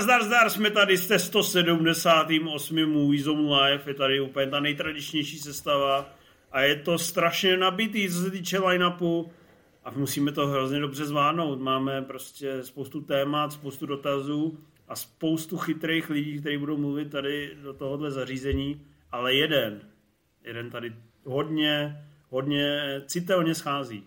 Zdar, zdar, jsme tady se 178. Movie Zone Live, je tady úplně ta nejtradičnější sestava a je to strašně nabitý, co se týče line-upu a musíme to hrozně dobře zvládnout. Máme prostě spoustu témat, spoustu dotazů a spoustu chytrých lidí, kteří budou mluvit tady do tohohle zařízení, ale jeden, jeden tady hodně, hodně citelně schází.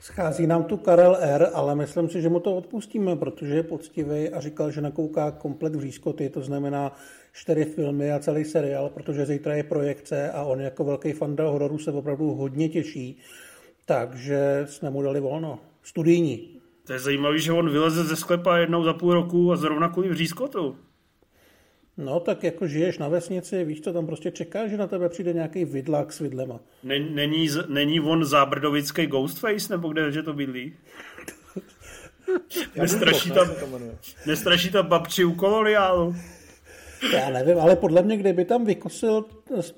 Schází nám tu Karel R., ale myslím si, že mu to odpustíme, protože je poctivý a říkal, že nakouká komplet vřízkoty, to znamená čtyři filmy a celý seriál, protože zítra je projekce a on jako velký fan hororu se opravdu hodně těší, takže jsme mu dali volno. Studijní. To je zajímavé, že on vyleze ze sklepa jednou za půl roku a zrovna kvůli vřízkotu. No, tak jako žiješ na vesnici, víš co, tam prostě čeká, že na tebe přijde nějaký vidlák s vidlema. Není, není on zábrdovický Ghostface, nebo kde že to bydlí? nestraší, tam, nestraší tam babči u koloniálu? Já nevím, ale podle mě, kdyby tam vykosil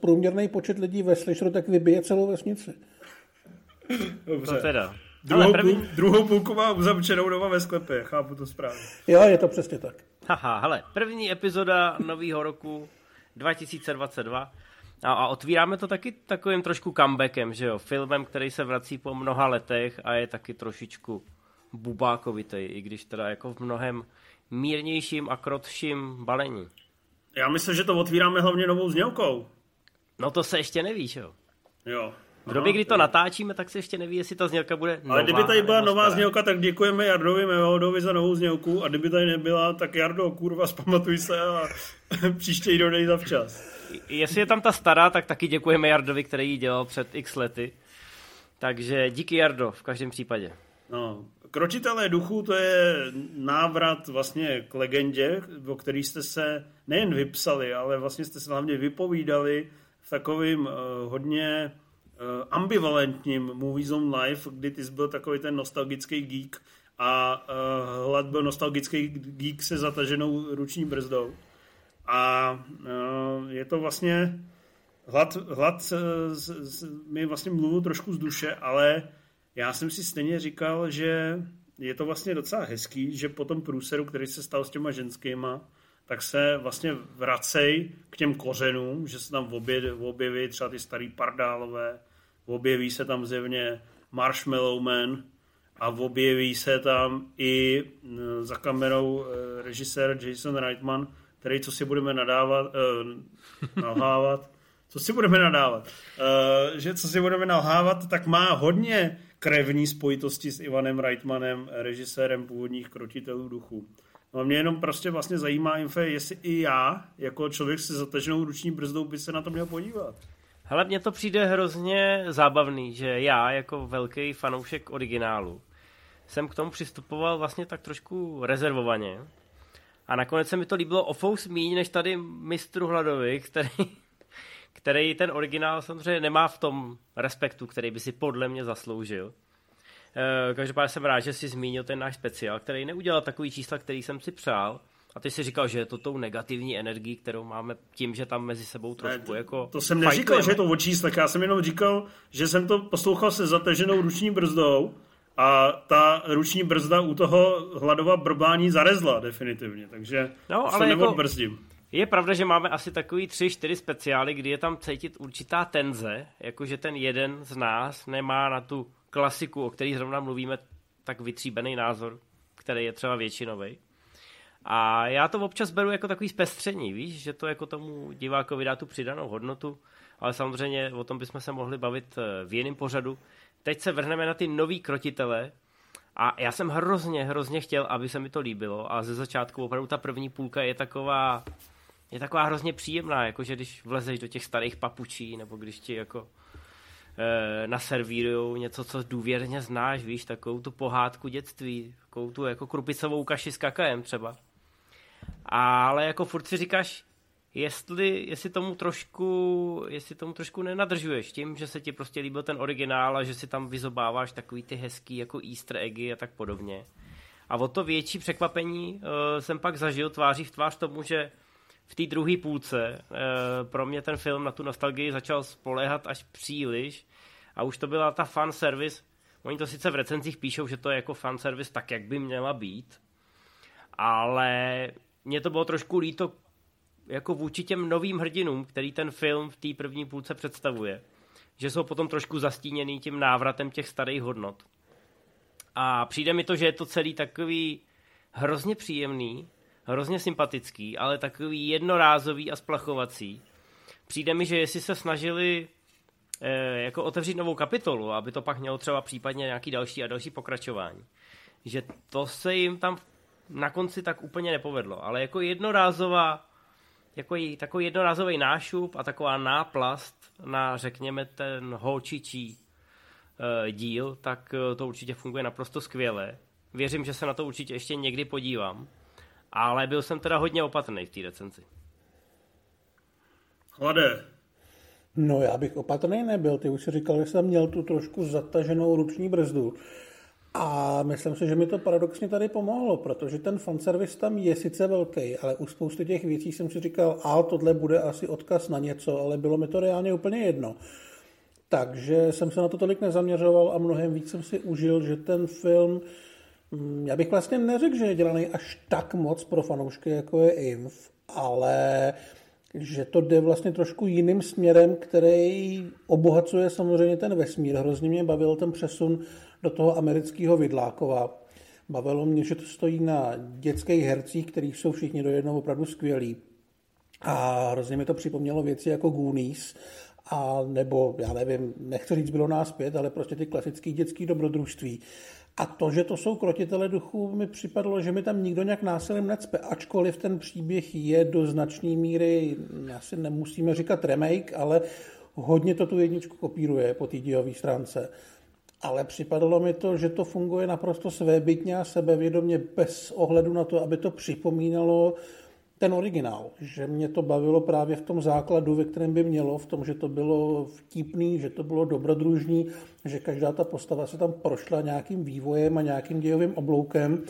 průměrný počet lidí ve Slyšru, tak vybije celou vesnici. Dobře. To teda. Druhou, první... půl, druhou půlku má uzavřenou doma ve sklepě, chápu to správně. Jo, je to přesně tak. Haha, hele, první epizoda nového roku 2022 a, a otvíráme to taky takovým trošku comebackem, že jo, filmem, který se vrací po mnoha letech a je taky trošičku bubákovitý, i když teda jako v mnohem mírnějším a krotším balení. Já myslím, že to otvíráme hlavně novou znělkou. No to se ještě nevíš, jo. Jo, v době, kdy to natáčíme, tak se ještě neví, jestli ta znělka bude nová. Ale kdyby tady byla nová stará. znělka, tak děkujeme Jardovi Mehodovi za novou znělku a kdyby tady nebyla, tak Jardo, kurva, zpamatuj se a příště ji dodej za včas. Jestli je tam ta stará, tak taky děkujeme Jardovi, který ji dělal před x lety. Takže díky Jardo v každém případě. No, Kročitelé duchů to je návrat vlastně k legendě, o který jste se nejen vypsali, ale vlastně jste se hlavně vypovídali v takovým uh, hodně ambivalentním Movie Zone Live, kdy ty jsi byl takový ten nostalgický geek a uh, Hlad byl nostalgický geek se zataženou ruční brzdou. A uh, je to vlastně Hlad, hlad mi vlastně mluvil trošku z duše, ale já jsem si stejně říkal, že je to vlastně docela hezký, že po tom průseru, který se stal s těma ženskýma, tak se vlastně vracej k těm kořenům, že se tam objeví, objeví třeba ty starý pardálové, objeví se tam zjevně Marshmallow Man a objeví se tam i e, za kamerou e, režisér Jason Reitman, který, co si budeme nadávat, eh, nalhávat, co si budeme nadávat, eh, že co si budeme nalhávat, tak má hodně krevní spojitosti s Ivanem Reitmanem, režisérem původních krotitelů duchu. No a mě jenom prostě vlastně zajímá, Infe, jestli i já, jako člověk se zataženou ruční brzdou, by se na to měl podívat. Hele, mně to přijde hrozně zábavný, že já jako velký fanoušek originálu jsem k tomu přistupoval vlastně tak trošku rezervovaně. A nakonec se mi to líbilo o fous míň, než tady mistru Hladovi, který, který ten originál samozřejmě nemá v tom respektu, který by si podle mě zasloužil. Eh, každopádně jsem rád, že jsi zmínil ten náš speciál, který neudělal takový čísla, který jsem si přál. A ty jsi říkal, že je to tou negativní energií, kterou máme tím, že tam mezi sebou trošku ne, jako... To jsem neříkal, že je to o číslech, já jsem jenom říkal, že jsem to poslouchal se zateženou ruční brzdou a ta ruční brzda u toho hladova brbání zarezla definitivně, takže no, ale to jako, brzdím. Je pravda, že máme asi takový tři, čtyři speciály, kdy je tam cítit určitá tenze, jakože ten jeden z nás nemá na tu klasiku, o který zrovna mluvíme, tak vytříbený názor, který je třeba většinový. A já to občas beru jako takový zpestření, víš, že to jako tomu divákovi dá tu přidanou hodnotu, ale samozřejmě o tom bychom se mohli bavit eh, v jiném pořadu. Teď se vrhneme na ty nový krotitele a já jsem hrozně, hrozně chtěl, aby se mi to líbilo a ze začátku opravdu ta první půlka je taková, je taková hrozně příjemná, jakože když vlezeš do těch starých papučí, nebo když ti jako e, naservírují něco, co důvěrně znáš, víš, takovou tu pohádku dětství, takovou tu jako krupicovou kaši s kakaem třeba. Ale jako furt si říkáš, jestli, jestli tomu trošku, jestli tomu trošku nenadržuješ tím, že se ti prostě líbil ten originál a že si tam vyzobáváš takový ty hezký jako easter eggy a tak podobně. A o to větší překvapení uh, jsem pak zažil tváří v tvář tomu, že v té druhé půlce uh, pro mě ten film na tu nostalgii začal spoléhat až příliš a už to byla ta fan service. Oni to sice v recenzích píšou, že to je jako fan service tak, jak by měla být, ale mně to bylo trošku líto jako vůči těm novým hrdinům, který ten film v té první půlce představuje. Že jsou potom trošku zastíněný tím návratem těch starých hodnot. A přijde mi to, že je to celý takový hrozně příjemný, hrozně sympatický, ale takový jednorázový a splachovací. Přijde mi, že jestli se snažili eh, jako otevřít novou kapitolu, aby to pak mělo třeba případně nějaký další a další pokračování, že to se jim tam na konci tak úplně nepovedlo, ale jako jednorázová jako takový jednorázový nášup a taková náplast na, řekněme, ten holčičí uh, díl, tak uh, to určitě funguje naprosto skvěle. Věřím, že se na to určitě ještě někdy podívám, ale byl jsem teda hodně opatrný v té recenzi. Hlade. No já bych opatrný nebyl, ty už si říkal, že jsem měl tu trošku zataženou ruční brzdu. A myslím si, že mi to paradoxně tady pomohlo, protože ten fanservice tam je sice velký, ale u spousty těch věcí jsem si říkal, a tohle bude asi odkaz na něco, ale bylo mi to reálně úplně jedno. Takže jsem se na to tolik nezaměřoval a mnohem víc jsem si užil, že ten film, mm, já bych vlastně neřekl, že je dělaný až tak moc pro fanoušky, jako je Inf, ale že to jde vlastně trošku jiným směrem, který obohacuje samozřejmě ten vesmír. Hrozně mě bavil ten přesun do toho amerického vidlákova. Bavilo mě, že to stojí na dětských hercích, kterých jsou všichni do jednoho opravdu skvělí. A hrozně mi to připomnělo věci jako Goonies, a nebo, já nevím, nechci říct, bylo nás pět, ale prostě ty klasické dětské dobrodružství. A to, že to jsou krotitele duchů, mi připadlo, že mi tam nikdo nějak násilím necpe, ačkoliv ten příběh je do značné míry, asi nemusíme říkat remake, ale hodně to tu jedničku kopíruje po té dílové stránce. Ale připadalo mi to, že to funguje naprosto svébytně a sebevědomě bez ohledu na to, aby to připomínalo ten originál. Že mě to bavilo právě v tom základu, ve kterém by mělo, v tom, že to bylo vtipný, že to bylo dobrodružný, že každá ta postava se tam prošla nějakým vývojem a nějakým dějovým obloukem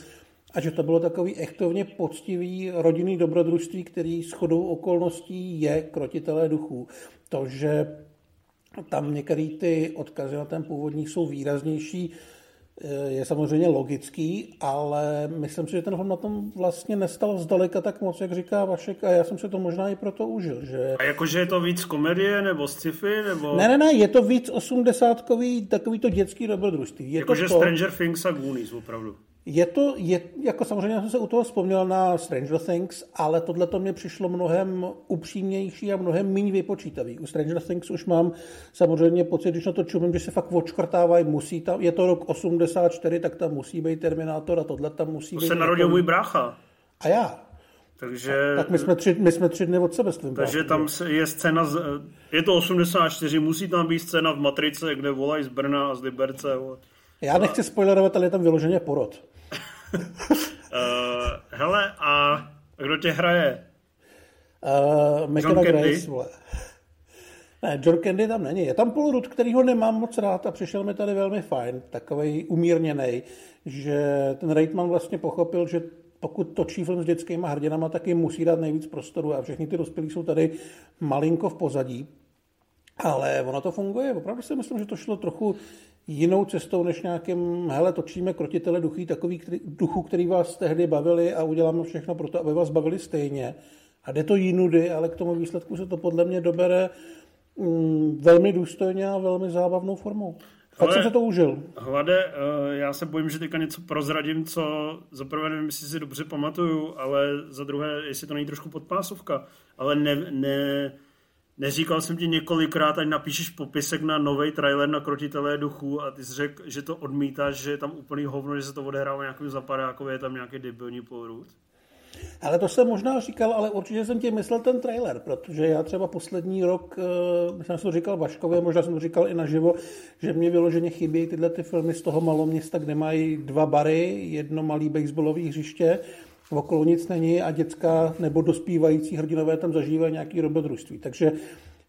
a že to bylo takový echtovně poctivý rodinný dobrodružství, který s chodou okolností je krotitelé duchů. To, že tam některé ty odkazy na ten původní jsou výraznější, eh, je samozřejmě logický, ale myslím si, že ten film na tom vlastně nestal zdaleka tak moc, jak říká Vašek, a já jsem si to možná i proto užil. Že... A jakože je to víc komedie nebo sci-fi? Nebo... Ne, ne, ne, je to víc osmdesátkový, takový to dětský dobrodružství. Jakože to... Stranger Things a Goonies, opravdu. Je to, je, jako samozřejmě jsem se u toho vzpomněl na Stranger Things, ale tohle to mě přišlo mnohem upřímnější a mnohem méně vypočítavý. U Stranger Things už mám samozřejmě pocit, když na to čumím, že se fakt očkrtávají, musí tam, je to rok 84, tak tam musí být Terminátor a tohle tam musí to být. To se narodil můj brácha. A já. Takže, tak my jsme, tři, my jsme tři dny od sebe s tím Takže tam je scéna, z, je to 84, musí tam být scéna v Matrice, kde volají z Brna a z Liberce. Já nechci spoilerovat, ale je tam vyloženě porod uh, hele, a kdo tě hraje? Uh, John Grace, vole. Ne, John Candy tam není. Je tam Paul Rudd, který ho nemám moc rád a přišel mi tady velmi fajn, takový umírněný, že ten Reitman vlastně pochopil, že pokud točí film s dětskými hrdinama, tak jim musí dát nejvíc prostoru a všechny ty dospělí jsou tady malinko v pozadí. Ale ono to funguje. Opravdu si myslím, že to šlo trochu jinou cestou, než nějakým, hele, točíme krotitele duchy, takový který, duchu, který vás tehdy bavili a uděláme všechno pro to, aby vás bavili stejně. A jde to jinudy, ale k tomu výsledku se to podle mě dobere mm, velmi důstojně a velmi zábavnou formou. Tak jsem se to užil. Hlade, uh, já se bojím, že teďka něco prozradím, co za prvé nevím, jestli si dobře pamatuju, ale za druhé, jestli to není trošku podpásovka, ale ne, ne, Neříkal jsem ti několikrát, ať napíšeš popisek na nový trailer na Krotitelé duchů a ty jsi řekl, že to odmítáš, že je tam úplný hovno, že se to odehrává nějakým zapadákově, je tam nějaký debilní porůd. Ale to jsem možná říkal, ale určitě jsem ti myslel ten trailer, protože já třeba poslední rok, uh, jsem to říkal Vaškově, možná jsem to říkal i naživo, že mě vyloženě chybí tyhle ty filmy z toho maloměsta, kde mají dva bary, jedno malý baseballové hřiště okolo nic není a dětská nebo dospívající hrdinové tam zažívají nějaký robodružství. Takže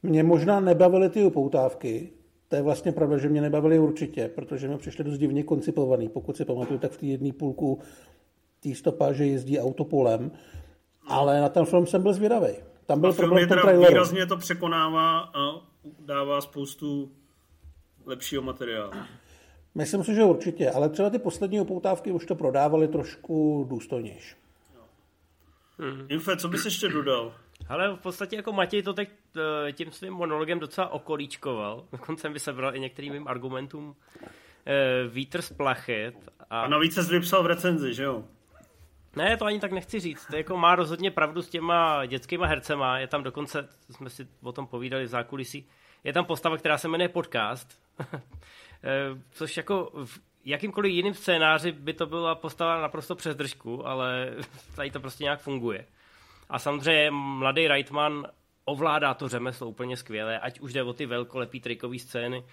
mě možná nebavily ty upoutávky, to je vlastně pravda, že mě nebavily určitě, protože mi přišly dost divně koncipovaný. Pokud si pamatuju, tak v té jedné půlku té stopáže jezdí autopolem, ale na ten film jsem byl zvědavý. Tam byl a film je teda výrazně to překonává a dává spoustu lepšího materiálu. Myslím si, že určitě, ale třeba ty poslední upoutávky už to prodávali trošku důstojnější. Hmm. Infe, co bys ještě dodal? Ale v podstatě jako Matěj to teď eh, tím svým monologem docela okolíčkoval. Dokonce by se bral i některým mým argumentům eh, vítr z plachet. A, a navíc se vypsal v recenzi, že jo? Ne, to ani tak nechci říct. To jako má rozhodně pravdu s těma dětskýma hercema. Je tam dokonce, jsme si o tom povídali v zákulisí, je tam postava, která se jmenuje Podcast. Eh, což jako v jakýmkoliv jiným scénáři by to byla postava naprosto přes držku, ale tady to prostě nějak funguje. A samozřejmě mladý Reitman ovládá to řemeslo úplně skvěle, ať už jde o ty velkolepý trikový scény,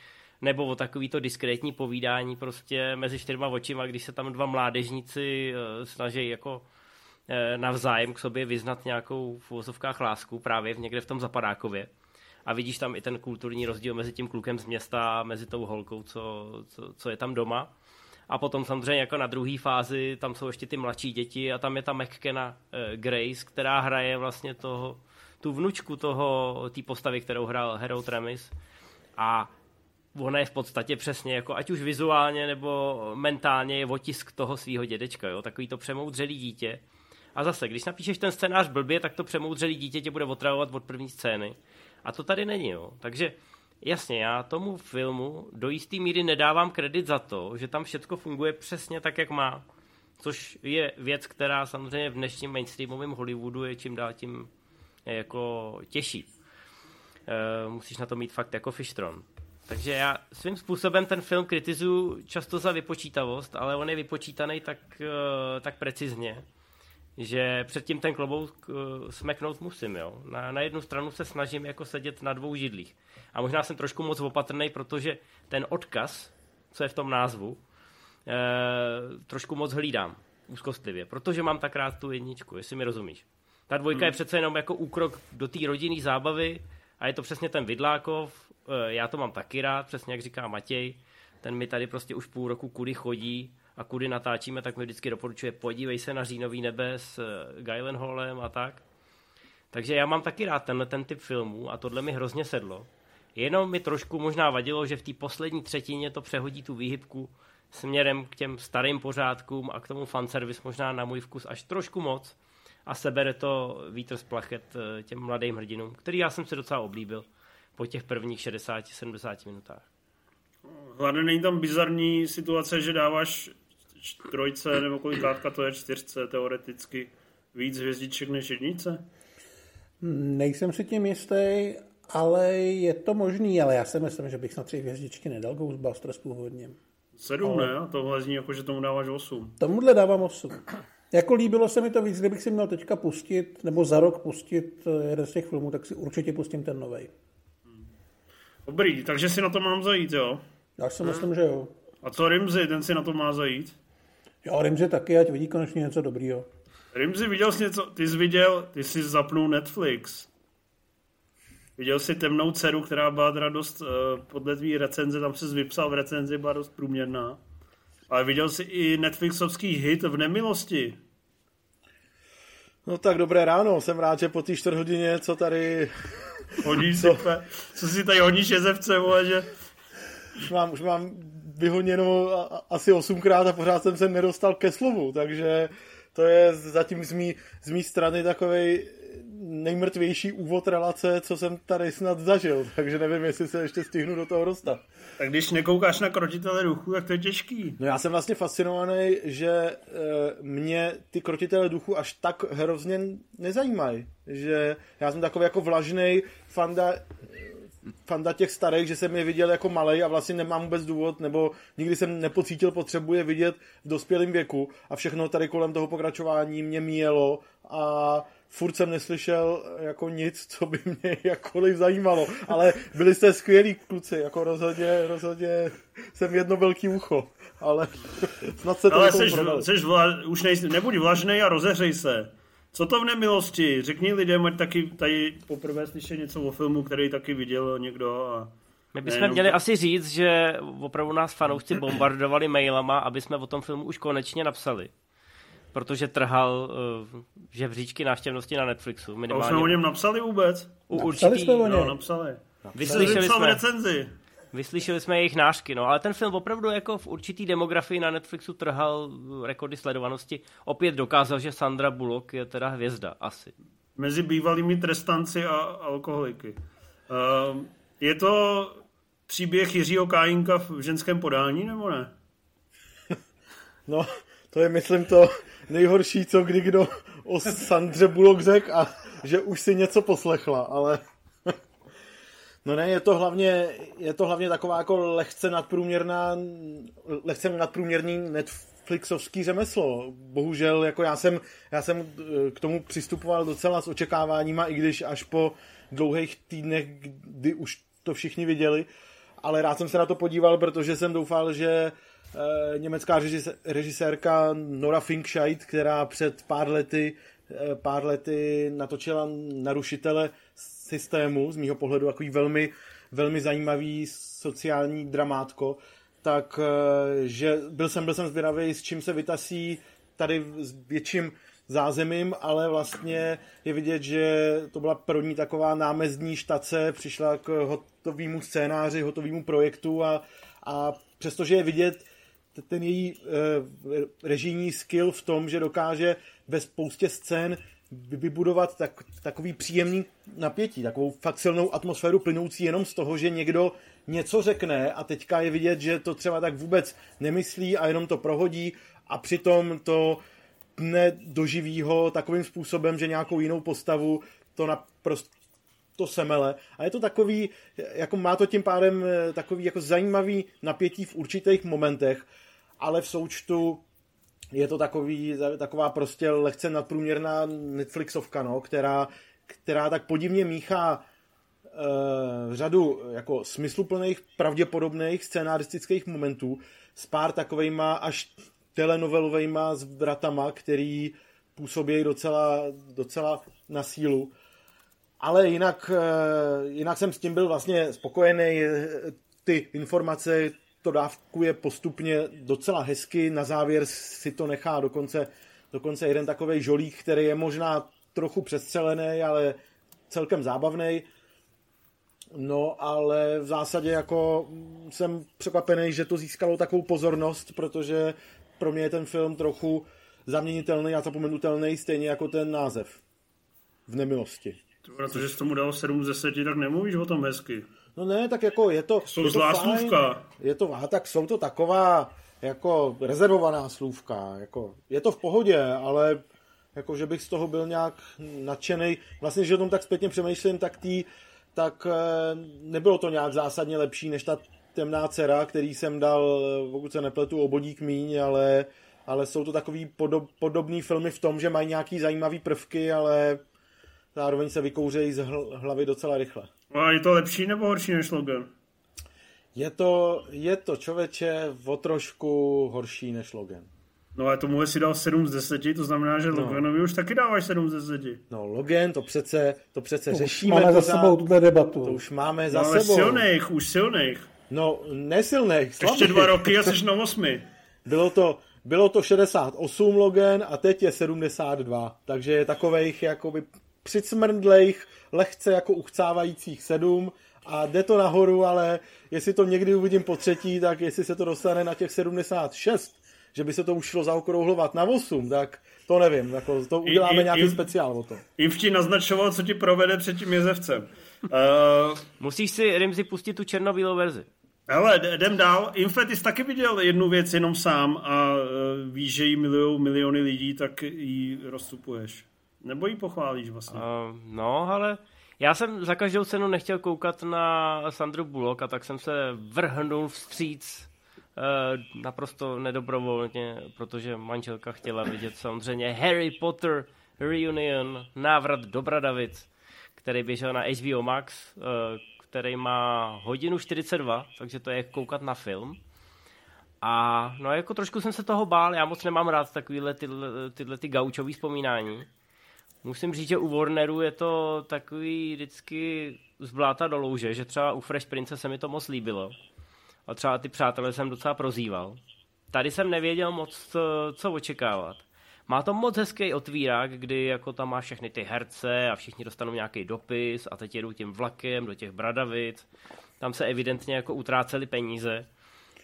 nebo o takovýto diskrétní povídání prostě mezi čtyřma očima, když se tam dva mládežníci uh, snaží jako uh, navzájem k sobě vyznat nějakou v uvozovkách lásku právě v někde v tom Zapadákově. A vidíš tam i ten kulturní rozdíl mezi tím klukem z města a mezi tou holkou, co, co, co je tam doma. A potom samozřejmě jako na druhé fázi tam jsou ještě ty mladší děti a tam je ta McKenna uh, Grace, která hraje vlastně toho, tu vnučku toho, té postavy, kterou hrál Harold Ramis. A ona je v podstatě přesně jako ať už vizuálně nebo mentálně je otisk toho svého dědečka, jo? takový to přemoudřelý dítě. A zase, když napíšeš ten scénář blbě, tak to přemoudřelý dítě tě bude otravovat od první scény. A to tady není, jo. Takže jasně, já tomu filmu do jisté míry nedávám kredit za to, že tam všechno funguje přesně tak, jak má. Což je věc, která samozřejmě v dnešním mainstreamovém Hollywoodu je čím dál tím jako těžší. E, musíš na to mít fakt jako fishtron. Takže já svým způsobem ten film kritizuju často za vypočítavost, ale on je vypočítaný tak, eh, tak precizně, že předtím ten klobouk eh, smeknout musím. Jo. Na, na jednu stranu se snažím jako sedět na dvou židlích. A možná jsem trošku moc opatrný, protože ten odkaz, co je v tom názvu, eh, trošku moc hlídám úzkostlivě, protože mám tak rád tu jedničku, jestli mi rozumíš. Ta dvojka hmm. je přece jenom jako úkrok do té rodinné zábavy a je to přesně ten Vidlákov, Eh, já to mám taky rád, přesně jak říká Matěj, ten mi tady prostě už půl roku kudy chodí a kudy natáčíme, tak mi vždycky doporučuje, podívej se na Řínový nebe s eh, Gyllenhaalem a tak. Takže já mám taky rád tenhle ten typ filmů a tohle mi hrozně sedlo. Jenom mi trošku možná vadilo, že v té poslední třetině to přehodí tu výhybku směrem k těm starým pořádkům a k tomu fanservice možná na můj vkus až trošku moc a sebere to vítr z plachet eh, těm mladým hrdinům, který já jsem si docela oblíbil po těch prvních 60-70 minutách. Hlavně není tam bizarní situace, že dáváš trojce nebo kolikátka to je čtyřce teoreticky víc hvězdiček než jednice? Nejsem si tím jistý, ale je to možný, ale já si myslím, že bych na tři hvězdičky nedal Ghostbusters původně. Sedm ale... ne, a tohle zní jako, že tomu dáváš osm. Tomuhle dávám osm. Jako líbilo se mi to víc, kdybych si měl teďka pustit, nebo za rok pustit eh, jeden z těch filmů, tak si určitě pustím ten novej. Dobrý, takže si na to mám zajít, jo? Já si myslím, že jo. A co Rimzy, ten si na to má zajít? Jo, Rimzy taky, ať vidí konečně něco dobrýho. Rimzy, viděl jsi něco, ty jsi viděl, ty jsi zapnul Netflix. Viděl jsi temnou dceru, která byla teda dost, uh, podle tvý recenze, tam se vypsal v recenzi, byla dost průměrná. Ale viděl jsi i Netflixovský hit v nemilosti. No tak dobré ráno, jsem rád, že po té čtvrt hodině, co tady Hodíš si, pe, co si tady hodíš jezevce, vole, že... Už mám, už mám vyhoněno asi osmkrát a pořád jsem se nedostal ke slovu, takže to je zatím z mý, z mý strany takovej nejmrtvější úvod relace, co jsem tady snad zažil, takže nevím, jestli se ještě stihnu do toho dostat. Tak když nekoukáš na krotitele duchu, tak to je těžký. No já jsem vlastně fascinovaný, že e, mě ty krotitele duchu až tak hrozně nezajímají. Že já jsem takový jako vlažný fanda fanda těch starých, že jsem je viděl jako malej a vlastně nemám vůbec důvod, nebo nikdy jsem nepocítil potřebu je vidět v dospělém věku. A všechno tady kolem toho pokračování mě míjelo a furt jsem neslyšel jako nic, co by mě jakkoliv zajímalo, ale byli jste skvělí kluci, jako rozhodně, rozhodně jsem jedno velký ucho, ale snad se to Ale seš, seš vla, už nej, nebuď vlažnej a rozehřej se. Co to v nemilosti? Řekni lidem, ať taky tady poprvé slyší něco o filmu, který taky viděl někdo a my bychom Nejenom měli asi říct, že opravdu nás fanoušci bombardovali mailama, aby jsme o tom filmu už konečně napsali protože trhal uh, žebříčky návštěvnosti na Netflixu. Minimálně. A už jsme o něm napsali vůbec? U napsali určitý, jsme o něm. No, napsali. Vyslyšeli jsme. recenzi. Vyslyšeli jsme jejich nářky, no, ale ten film opravdu jako v určitý demografii na Netflixu trhal rekordy sledovanosti. Opět dokázal, že Sandra Bullock je teda hvězda, asi. Mezi bývalými trestanci a alkoholiky. Uh, je to příběh Jiřího Kájinka v ženském podání, nebo ne? No, to je, myslím, to nejhorší, co kdy kdo o Sandře Bullock řekl a že už si něco poslechla, ale... No ne, je to hlavně, je to hlavně taková jako lehce nadprůměrná, lehce nadprůměrný Netflixovský řemeslo. Bohužel, jako já jsem, já jsem eh, k tomu přistupoval docela s očekáváníma, i když až po dlouhých týdnech, kdy už to všichni viděli, ale rád jsem se na to podíval, protože jsem doufal, že e, německá režisérka Nora Finkscheid, která před pár lety, e, pár lety natočila Narušitele systému, z mýho pohledu takový velmi, velmi zajímavý sociální dramátko, tak e, že byl jsem, byl jsem zvědavý, s čím se vytasí tady s větším zázemím, ale vlastně je vidět, že to byla první taková námezdní štace, přišla k hotovému scénáři, hotovému projektu a, a přestože je vidět ten její e, režijní skill v tom, že dokáže ve spoustě scén vybudovat tak, takový příjemný napětí, takovou fakt silnou atmosféru plynoucí jenom z toho, že někdo něco řekne a teďka je vidět, že to třeba tak vůbec nemyslí a jenom to prohodí a přitom to tne do živýho takovým způsobem, že nějakou jinou postavu to naprosto to semele. A je to takový, jako má to tím pádem eh, takový jako zajímavý napětí v určitých momentech, ale v součtu je to takový, taková prostě lehce nadprůměrná Netflixovka, no, která, která tak podivně míchá uh, řadu jako smysluplných, pravděpodobných scénaristických momentů s pár takovejma až telenovelovejma vratama, který působí docela, docela na sílu. Ale jinak, eh, jinak jsem s tím byl vlastně spokojený. Ty informace to dávkuje postupně docela hezky. Na závěr si to nechá dokonce, dokonce jeden takový žolík, který je možná trochu přestřelený, ale celkem zábavný. No, ale v zásadě jako jsem překvapený, že to získalo takovou pozornost, protože pro mě je ten film trochu zaměnitelný a zapomenutelný, stejně jako ten název. V nemilosti. Protože jsi tomu dal 7 z 10, tak nemluvíš o tom hezky. No ne, tak jako je to... Jsou je zlá to fajn, slůvka. Je to, a tak jsou to taková jako rezervovaná slůvka. Jako, je to v pohodě, ale jako, že bych z toho byl nějak nadšený. Vlastně, že o tom tak zpětně přemýšlím, tak tý, tak eh, nebylo to nějak zásadně lepší, než ta temná dcera, který jsem dal, pokud se nepletu, obodík míň, ale, ale jsou to takový podob, podobný filmy v tom, že mají nějaký zajímavý prvky, ale zároveň se vykouřejí z hlavy docela rychle. A je to lepší nebo horší než Logan? Je to, je to člověče o trošku horší než Logan. No ale tomu si dal 7 z 10, to znamená, že no. Loganovi už taky dáváš 7 z 10. No Logan, to přece, to přece to řešíme. Už máme za sebou tuhle debatu. To už máme za no, ale sebou. silných, už silných. No, nesilných, slabých. Ještě dva roky a jsi na osmi. Bylo to, bylo to 68 Logan a teď je 72. Takže je takovejch jakoby přicmrdlejch, lehce jako uchcávajících sedm a jde to nahoru, ale jestli to někdy uvidím po třetí, tak jestli se to dostane na těch 76, že by se to už šlo zaokrouhlovat na 8, tak to nevím, jako to uděláme I, nějaký i, speciál o to. Jim ti naznačoval, co ti provede před tím jezevcem. Uh, Musíš si, Rimzi, pustit tu černobílou verzi. Hele, jdem dál. Infetis taky viděl jednu věc jenom sám a uh, víš, že jí milují miliony lidí, tak ji rozstupuješ. Nebo ji pochválíš vlastně? Uh, no, ale já jsem za každou cenu nechtěl koukat na Sandru Bullock a tak jsem se vrhnul vstříc uh, naprosto nedobrovolně, protože manželka chtěla vidět samozřejmě Harry Potter Reunion, návrat do Bradavic, který běžel na HBO Max, uh, který má hodinu 42, takže to je koukat na film. A no jako trošku jsem se toho bál, já moc nemám rád takovýhle tyhle, tyhle ty gaučový vzpomínání. Musím říct, že u Warneru je to takový vždycky z bláta do louže, že třeba u Fresh Prince se mi to moc líbilo. A třeba ty přátelé jsem docela prozýval. Tady jsem nevěděl moc, co, co očekávat. Má to moc hezký otvírák, kdy jako tam má všechny ty herce a všichni dostanou nějaký dopis a teď jedou tím vlakem do těch Bradavic. tam se evidentně jako utráceli peníze.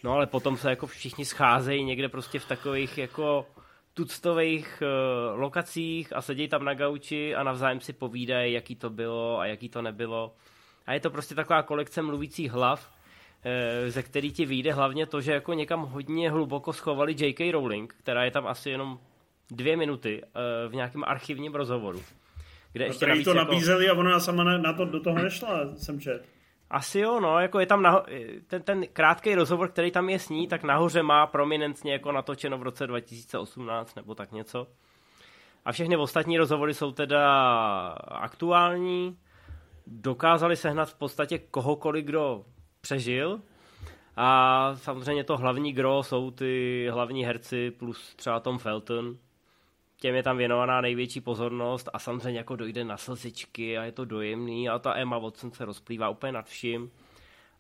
No ale potom se jako všichni scházejí někde prostě v takových jako tuctových uh, lokacích a sedí tam na gauči a navzájem si povídají, jaký to bylo a jaký to nebylo. A je to prostě taková kolekce mluvících hlav, uh, ze který ti vyjde hlavně to, že jako někam hodně hluboko schovali J.K. Rowling, která je tam asi jenom dvě minuty uh, v nějakém archivním rozhovoru. Kde ještě to jako... nabízeli a ona sama na, na to do toho nešla, jsem čet. Asi jo, no, jako je tam naho- ten, ten krátký rozhovor, který tam je s ní, tak nahoře má prominentně jako natočeno v roce 2018 nebo tak něco. A všechny ostatní rozhovory jsou teda aktuální. Dokázali sehnat v podstatě kohokoliv, kdo přežil. A samozřejmě to hlavní gro jsou ty hlavní herci plus třeba Tom Felton, těm je tam věnovaná největší pozornost a samozřejmě jako dojde na slzičky a je to dojemný a ta Emma Watson se rozplývá úplně nad vším.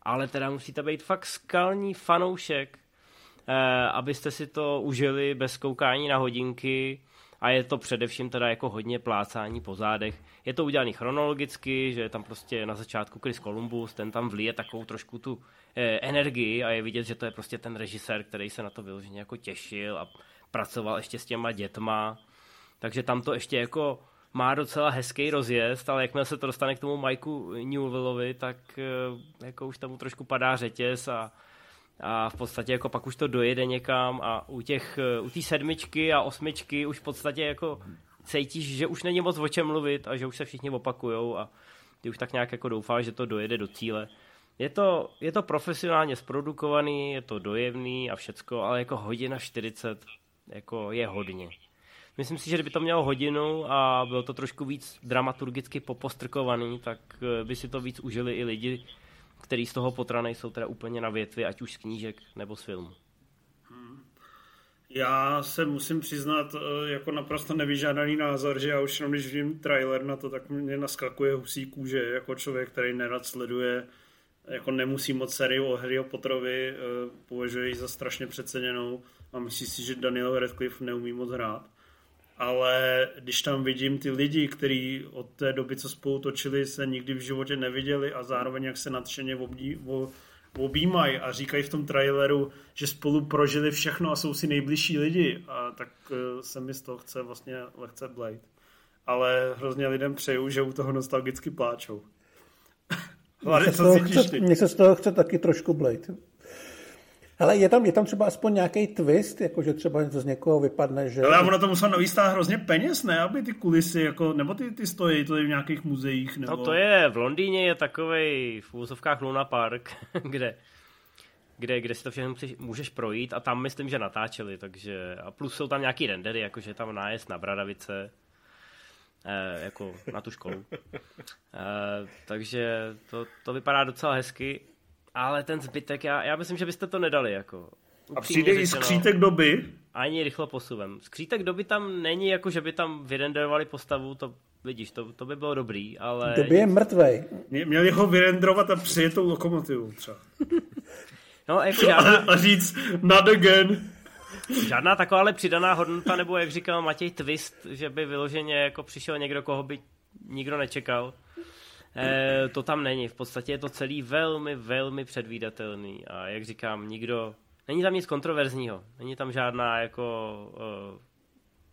Ale teda musíte být fakt skalní fanoušek, eh, abyste si to užili bez koukání na hodinky a je to především teda jako hodně plácání po zádech. Je to udělané chronologicky, že je tam prostě na začátku Chris Columbus, ten tam vlije takovou trošku tu eh, energii a je vidět, že to je prostě ten režisér, který se na to vyloženě jako těšil a pracoval ještě s těma dětma takže tam to ještě jako má docela hezký rozjezd, ale jakmile se to dostane k tomu Mikeu Newellovi, tak eh, jako už tam trošku padá řetěz a, a v podstatě jako pak už to dojede někam a u těch, eh, u sedmičky a osmičky už v podstatě jako cítíš, že už není moc o čem mluvit a že už se všichni opakujou a ty už tak nějak jako doufáš, že to dojede do cíle. Je to, je to profesionálně zprodukovaný, je to dojemný a všecko, ale jako hodina 40 jako je hodně. Myslím si, že kdyby to mělo hodinu a bylo to trošku víc dramaturgicky popostrkovaný, tak eh, by si to víc užili i lidi, kteří z toho potranej jsou teda úplně na větvi, ať už z knížek nebo z filmu. Já se musím přiznat eh, jako naprosto nevyžádaný názor, že já už jenom když vidím trailer na to, tak mě naskakuje husí kůže jako člověk, který nerad sleduje jako nemusí moc sérii o Harry Potterovi, eh, považuje ji za strašně přeceněnou a myslí si, že Daniel Radcliffe neumí moc hrát ale když tam vidím ty lidi, kteří od té doby, co spolu točili, se nikdy v životě neviděli a zároveň jak se nadšeně obdí, objímají a říkají v tom traileru, že spolu prožili všechno a jsou si nejbližší lidi, a tak uh, se mi z toho chce vlastně lehce blade. Ale hrozně lidem přeju, že u toho nostalgicky pláčou. Hlavně, co chce, Mně se z toho chce taky trošku blade. Ale je tam, je tam třeba aspoň nějaký twist, jakože třeba z někoho vypadne, že... Ale ono to muselo navýstát hrozně peněz, ne? Aby ty kulisy, jako, nebo ty, ty stojí to je v nějakých muzeích, nebo... No to je, v Londýně je takový v úzovkách Luna Park, kde, kde, kde si to všechno můžeš projít a tam myslím, že natáčeli, takže... A plus jsou tam nějaký rendery, jakože tam nájezd na Bradavice, eh, jako na tu školu. Eh, takže to, to vypadá docela hezky ale ten zbytek, já, já myslím, že byste to nedali. Jako. A přijde i skřítek doby? Ani rychlo posuvem. Skřítek doby tam není jako, že by tam vyrenderovali postavu, to vidíš, to, to by bylo dobrý, ale... Doby je mrtvej. Měli ho vyrenderovat a přijet tou lokomotivu třeba. no, jako žádná... a, a říct, not again. Žádná taková ale přidaná hodnota, nebo jak říkal Matěj, twist, že by vyloženě jako přišel někdo, koho by nikdo nečekal. Eh, to tam není. V podstatě je to celý velmi, velmi předvídatelný. A jak říkám, nikdo... Není tam nic kontroverzního. Není tam žádná jako uh,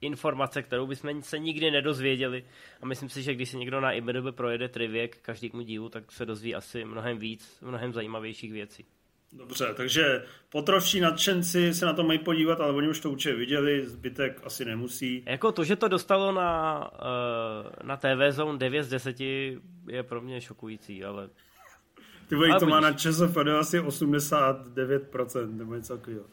informace, kterou bychom se nikdy nedozvěděli. A myslím si, že když si někdo na IMDb projede trivie k každému dílu, tak se dozví asi mnohem víc, mnohem zajímavějších věcí. Dobře, takže potrovší nadšenci se na to mají podívat, ale oni už to určitě viděli, zbytek asi nemusí. Jako to, že to dostalo na, uh, na TV Zone 9 z 10 je pro mě šokující, ale... Ty vole, to má na ČSFD asi 89% nebo něco takového.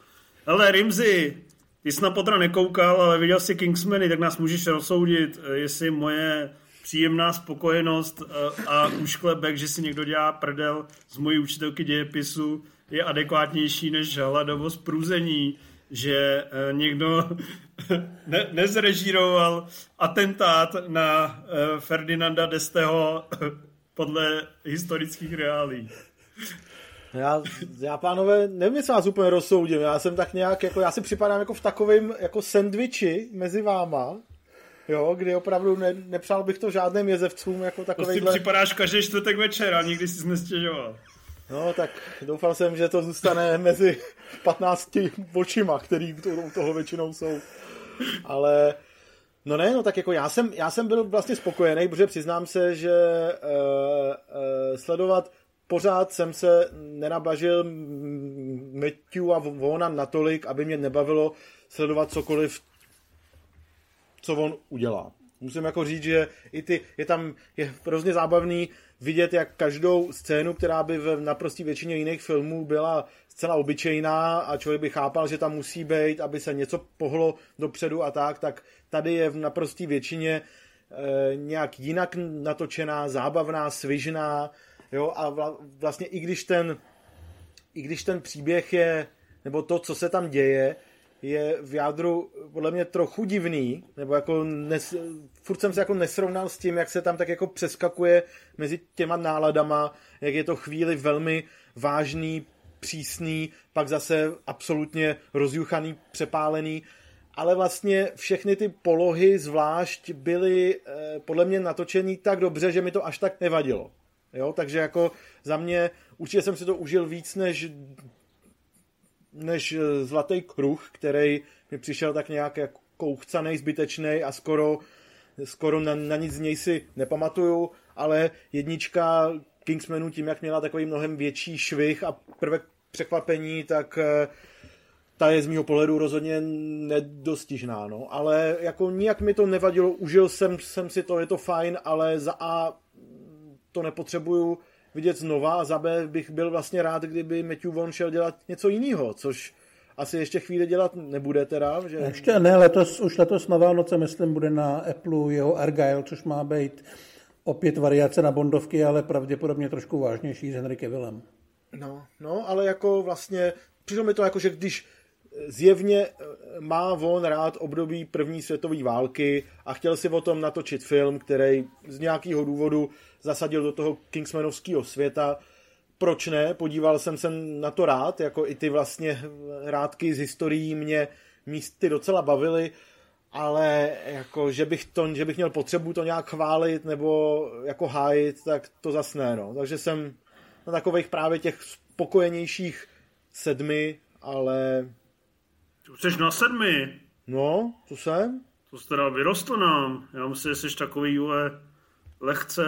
Ale Rimzi, ty jsi na Potra nekoukal, ale viděl jsi Kingsmany, tak nás můžeš rozsoudit, eh, jestli moje příjemná spokojenost eh, a ušklebek, že si někdo dělá prdel z mojí učitelky dějepisu, je adekvátnější než hladovost průzení, že eh, někdo ne- nezrežíroval atentát na eh, Ferdinanda Desteho podle historických reálí. Já, já pánové, nevím, jestli vás úplně rozsoudím, já jsem tak nějak, jako, já si připadám jako v takovém jako sendviči mezi váma, jo, kdy opravdu ne, nepřál bych to žádným jezevcům, jako takový. Prostě připadáš každý čtvrtek večer a nikdy jsi nestěžoval. No, tak doufal jsem, že to zůstane mezi 15 očima, který toho většinou jsou. Ale No ne, no tak jako já jsem, já jsem byl vlastně spokojený, protože přiznám se, že uh, uh, sledovat pořád jsem se nenabažil Matthew a Vona natolik, aby mě nebavilo sledovat cokoliv, co on udělá. Musím jako říct, že i ty, je tam je hrozně zábavný vidět, jak každou scénu, která by v naprostý většině jiných filmů byla zcela obyčejná a člověk by chápal, že tam musí být, aby se něco pohlo dopředu a tak, tak tady je v naprostý většině e, nějak jinak natočená, zábavná, svižná, jo, a vla, vlastně i když ten i když ten příběh je, nebo to, co se tam děje, je v jádru podle mě trochu divný, nebo jako nes, furt jsem se jako nesrovnal s tím, jak se tam tak jako přeskakuje mezi těma náladama, jak je to chvíli velmi vážný, přísný, pak zase absolutně rozjuchaný, přepálený, ale vlastně všechny ty polohy zvlášť byly eh, podle mě natočený tak dobře, že mi to až tak nevadilo. Jo, takže jako za mě určitě jsem si to užil víc než než eh, Zlatý kruh, který mi přišel tak nějak jako kouchcanej, zbytečný a skoro, skoro na, na nic z něj si nepamatuju, ale jednička Kingsmanu tím, jak měla takový mnohem větší švih a prvek překvapení, tak eh, ta je z mého pohledu rozhodně nedostižná, no. Ale jako nijak mi to nevadilo, užil jsem, jsem si to, je to fajn, ale za A to nepotřebuju vidět znova a za B bych byl vlastně rád, kdyby Matthew Vaughn šel dělat něco jiného, což asi ještě chvíli dělat nebude teda. Že... Ještě ne, letos, už letos na Vánoce, myslím, bude na Apple jeho Argyle, což má být opět variace na Bondovky, ale pravděpodobně trošku vážnější s Henry Cavillem. No, no, ale jako vlastně, přišlo mi to jako, že když zjevně eh, má on rád období první světové války a chtěl si o tom natočit film, který z nějakého důvodu zasadil do toho Kingsmanovského světa. Proč ne? Podíval jsem se na to rád, jako i ty vlastně rádky z historií mě místy docela bavily, ale jako, že bych, to, že bych měl potřebu to nějak chválit nebo jako hájit, tak to zas ne, no. Takže jsem na takových právě těch spokojenějších sedmi, ale... Jsi na sedmi? No, co jsem? To jsi teda vyrostl nám. Já myslím, že jsi takový, ule, lehce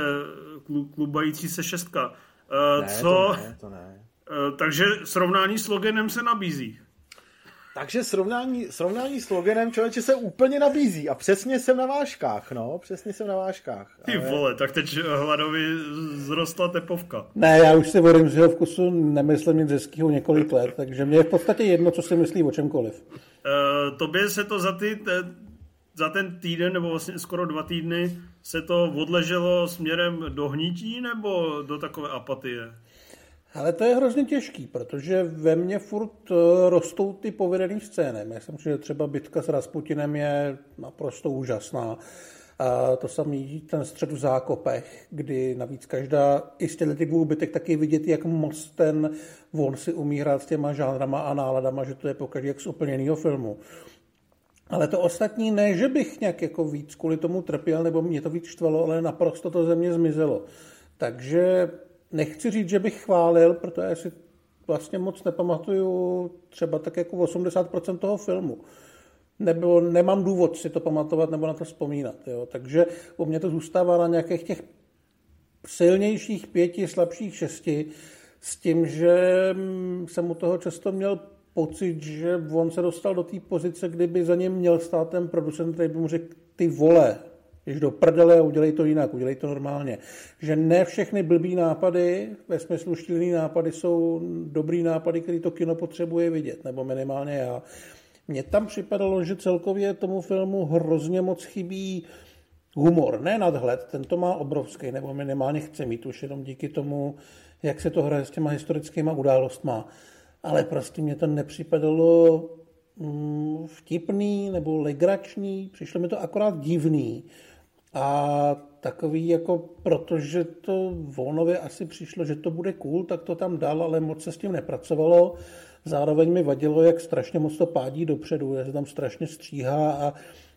klubající se šestka. Uh, ne, co? To ne, to ne. Uh, takže srovnání s Loganem se nabízí. Takže srovnání, srovnání s Loganem člověče se úplně nabízí a přesně jsem na váškách, no, přesně jsem na váškách. Ty ale... vole, tak teď hladovi zrostla tepovka. Ne, já už si o z jeho vkusu nemyslím nic hezkýho několik let, takže mě je v podstatě jedno, co si myslí o čemkoliv. Uh, tobě se to za ty, te, za ten týden, nebo vlastně skoro dva týdny, se to odleželo směrem do hnítí nebo do takové apatie? Ale to je hrozně těžký, protože ve mně furt eh, rostou ty povedené scény. Myslím, že třeba bitka s Rasputinem je naprosto úžasná. A to samý ten střed v zákopech, kdy navíc každá, i z těch dvou bitek taky vidět, jak moc ten von si umí hrát s těma žánrama a náladama, že to je pokaždé jak z úplně jiného filmu. Ale to ostatní ne, že bych nějak jako víc kvůli tomu trpěl, nebo mě to víc štvalo, ale naprosto to ze mě zmizelo. Takže nechci říct, že bych chválil, protože si vlastně moc nepamatuju třeba tak jako 80% toho filmu. Nebo nemám důvod si to pamatovat nebo na to vzpomínat. Jo. Takže u mě to zůstává na nějakých těch silnějších pěti, slabších šesti, s tím, že jsem u toho často měl pocit, že on se dostal do té pozice, kdyby za něm měl stát ten producent, který by mu řekl, ty vole, když do prdele udělej to jinak, udělej to normálně. Že ne všechny blbý nápady, ve smyslu štílený nápady, jsou dobrý nápady, který to kino potřebuje vidět, nebo minimálně já. Mně tam připadalo, že celkově tomu filmu hrozně moc chybí humor, ne nadhled, ten to má obrovský, nebo minimálně chce mít už jenom díky tomu, jak se to hraje s těma historickýma událostma ale prostě mě to nepřipadalo mm, vtipný nebo legrační, přišlo mi to akorát divný. A takový jako, protože to Vonově asi přišlo, že to bude cool, tak to tam dal, ale moc se s tím nepracovalo. Zároveň mi vadilo, jak strašně moc to pádí dopředu, jak se tam strašně stříhá a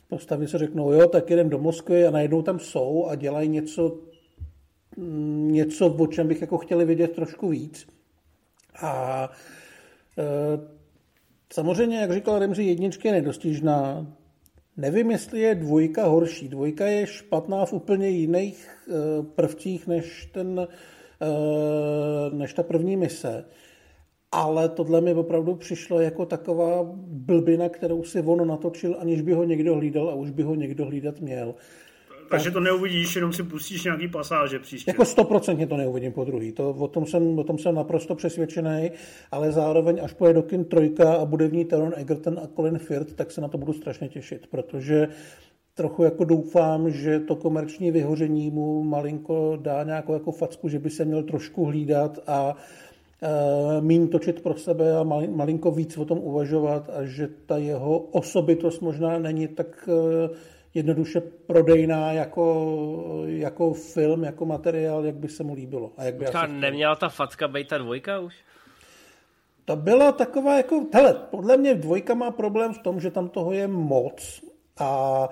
postavy se řeknou, jo, tak jdem do Moskvy a najednou tam jsou a dělají něco, mm, něco, o čem bych jako chtěli vidět trošku víc. A e, samozřejmě, jak říkal Remzi, jednička je nedostižná. Nevím, jestli je dvojka horší. Dvojka je špatná v úplně jiných e, prvcích než, ten, e, než ta první mise. Ale tohle mi opravdu přišlo jako taková blbina, kterou si on natočil, aniž by ho někdo hlídal a už by ho někdo hlídat měl. Takže to neuvidíš, jenom si pustíš nějaký pasáže příště. Jako stoprocentně to neuvidím po druhý, to, o, tom jsem, o tom jsem naprosto přesvědčený, ale zároveň až pojede do kin trojka a bude v ní Teron Egerton a Colin Firth, tak se na to budu strašně těšit, protože trochu jako doufám, že to komerční vyhoření mu malinko dá nějakou jako facku, že by se měl trošku hlídat a e, mín točit pro sebe a malinko víc o tom uvažovat a že ta jeho osobitost možná není tak e, jednoduše prodejná jako, jako film, jako materiál, jak by se mu líbilo. A jak by Počká, neměla ta facka být ta dvojka už? To byla taková jako, hele, podle mě dvojka má problém v tom, že tam toho je moc a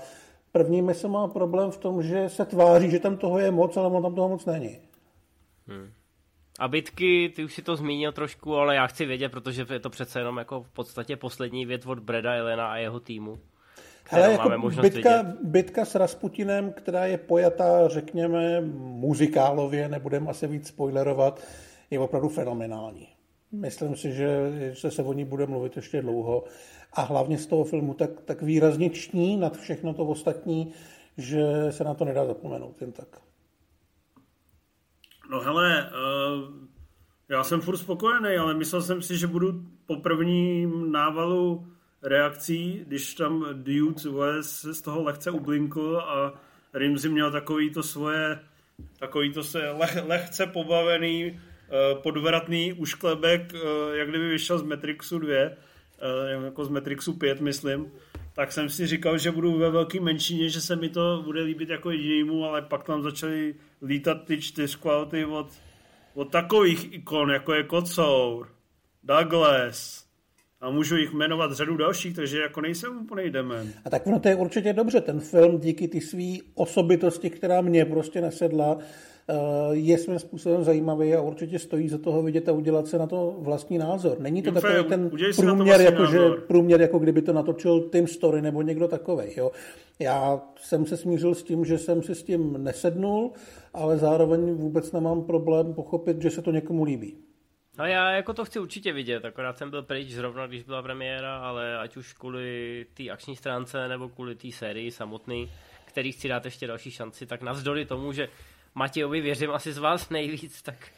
první mise má problém v tom, že se tváří, že tam toho je moc, ale on tam toho moc není. Hmm. A bitky, ty už si to zmínil trošku, ale já chci vědět, protože je to přece jenom jako v podstatě poslední věc od Breda Elena a jeho týmu. Ale jako bitka, bitka s Rasputinem, která je pojatá, řekněme, muzikálově, nebudeme asi víc spoilerovat, je opravdu fenomenální. Myslím si, že se, se o ní bude mluvit ještě dlouho. A hlavně z toho filmu tak, tak výrazně ční nad všechno to ostatní, že se na to nedá zapomenout jen tak. No hele, uh, já jsem furt spokojený, ale myslel jsem si, že budu po prvním návalu reakcí, když tam Dude se z toho lehce ublinkl a Rimzi měl takový to svoje, takový to se leh, lehce pobavený, eh, podvratný ušklebek, eh, jak kdyby vyšel z Matrixu 2, eh, jako z Matrixu 5, myslím, tak jsem si říkal, že budu ve velký menšině, že se mi to bude líbit jako jedinýmu, ale pak tam začaly lítat ty čtyřkvality od, od takových ikon, jako je Kocour, Douglas, a můžu jich jmenovat řadu dalších, takže jako nejsem úplně demen. A tak ono to je určitě dobře. Ten film díky ty své osobitosti, která mě prostě nesedla, eh, je svým způsobem zajímavý a určitě stojí za toho vidět a udělat se na to vlastní názor. Není to Jim takový ten průměr, jako, že, průměr, jako kdyby to natočil Tim Story nebo někdo takový. Já jsem se smířil s tím, že jsem si s tím nesednul, ale zároveň vůbec nemám problém pochopit, že se to někomu líbí. No já jako to chci určitě vidět, akorát jsem byl pryč zrovna, když byla premiéra, ale ať už kvůli té akční stránce nebo kvůli té sérii samotný, který chci dát ještě další šanci, tak navzdory tomu, že Matějovi věřím asi z vás nejvíc, tak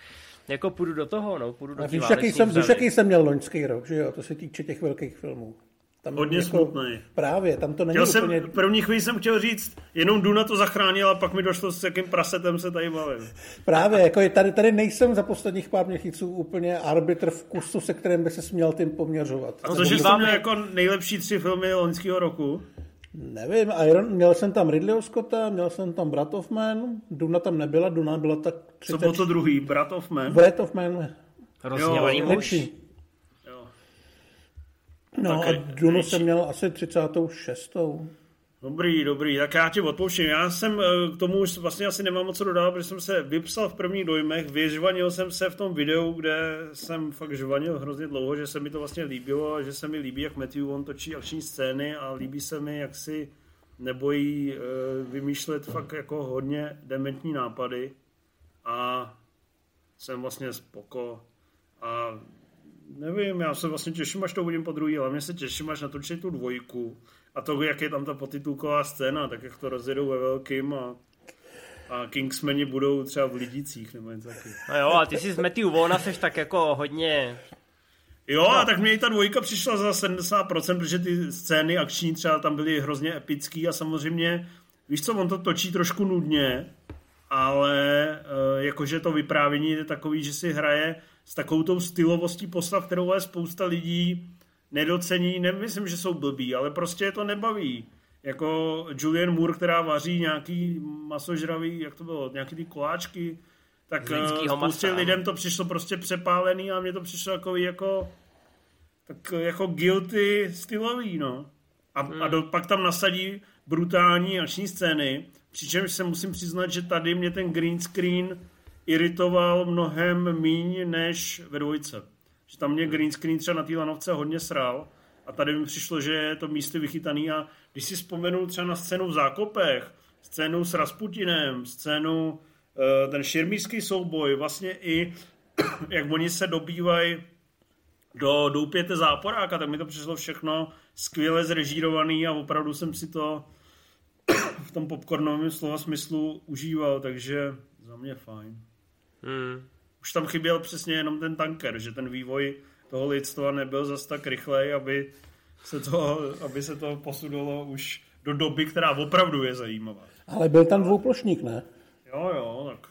jako půjdu do toho, no, půjdu do víš, jaký jsem, víš, jaký jsem měl loňský rok, že jo, to se týče těch velkých filmů. Tam Hodně jako, smutný. Právě, tam to není chtěl úplně... Jsem, první chvíli jsem chtěl říct, jenom Duna to zachránil a pak mi došlo, s jakým prasetem se tady bavím. Právě, jako je, tady, tady nejsem za posledních pár měsíců úplně arbitr v kusu, se kterým by se směl tím poměřovat. A to, že jsi měl jako nejlepší tři filmy loňského roku? Nevím, Iron, měl jsem tam Ridleyho Scotta, měl jsem tam Brat of Man, Duna tam nebyla, Duna byla tak 30... Co bylo to druhý? Brat of Man? Brat of Man. Rozněvaný muž. No tak a Dunu jsem měl asi 36. Dobrý, dobrý, tak já ti odpouštím. Já jsem eh, k tomu už vlastně asi nemám moc co dodat, protože jsem se vypsal v prvních dojmech, vyžvanil jsem se v tom videu, kde jsem fakt žvanil hrozně dlouho, že se mi to vlastně líbilo a že se mi líbí, jak Matthew on točí akční scény a líbí se mi, jak si nebojí eh, vymýšlet fakt jako hodně dementní nápady a jsem vlastně spoko a nevím, já se vlastně těším, až to uvidím po druhý, ale mě se těším, až natočí tu dvojku. A to, jak je tam ta potitulková scéna, tak jak to rozjedou ve velkým a, a Kingsmeni budou třeba v Lidicích nebo něco taky. No jo, a ty jsi z Matthew Vona seš tak jako hodně... Jo, no. a tak mě i ta dvojka přišla za 70%, protože ty scény akční třeba tam byly hrozně epický a samozřejmě, víš co, on to točí trošku nudně, ale e, jakože to vyprávění je takový, že si hraje s takovou tou stylovostí postav, kterou ale spousta lidí nedocení, nemyslím, že jsou blbí, ale prostě je to nebaví. Jako Julian Moore, která vaří nějaký masožravý, jak to bylo, nějaký ty koláčky, tak eh, spoustě lidem to přišlo prostě přepálený a mně to přišlo jako, jako tak jako guilty stylový, no. A, hmm. a do, pak tam nasadí brutální akční scény, přičemž se musím přiznat, že tady mě ten green screen iritoval mnohem míň než ve dvojce. že tam mě green screen třeba na té lanovce hodně sral a tady mi přišlo, že je to místy vychytaný a když si vzpomenu třeba na scénu v Zákopech, scénu s Rasputinem, scénu eh, ten širmířský souboj, vlastně i jak oni se dobývají do doupěte záporáka, tak mi to přišlo všechno skvěle zrežírovaný a opravdu jsem si to v tom popcornovém slova smyslu užíval, takže za mě fajn. Hmm. Už tam chyběl přesně jenom ten tanker, že ten vývoj toho lidstva nebyl zas tak rychlej, aby se to, aby se to posunulo už do doby, která opravdu je zajímavá. Ale byl tam dvouplošník, ne? Jo, jo, tak.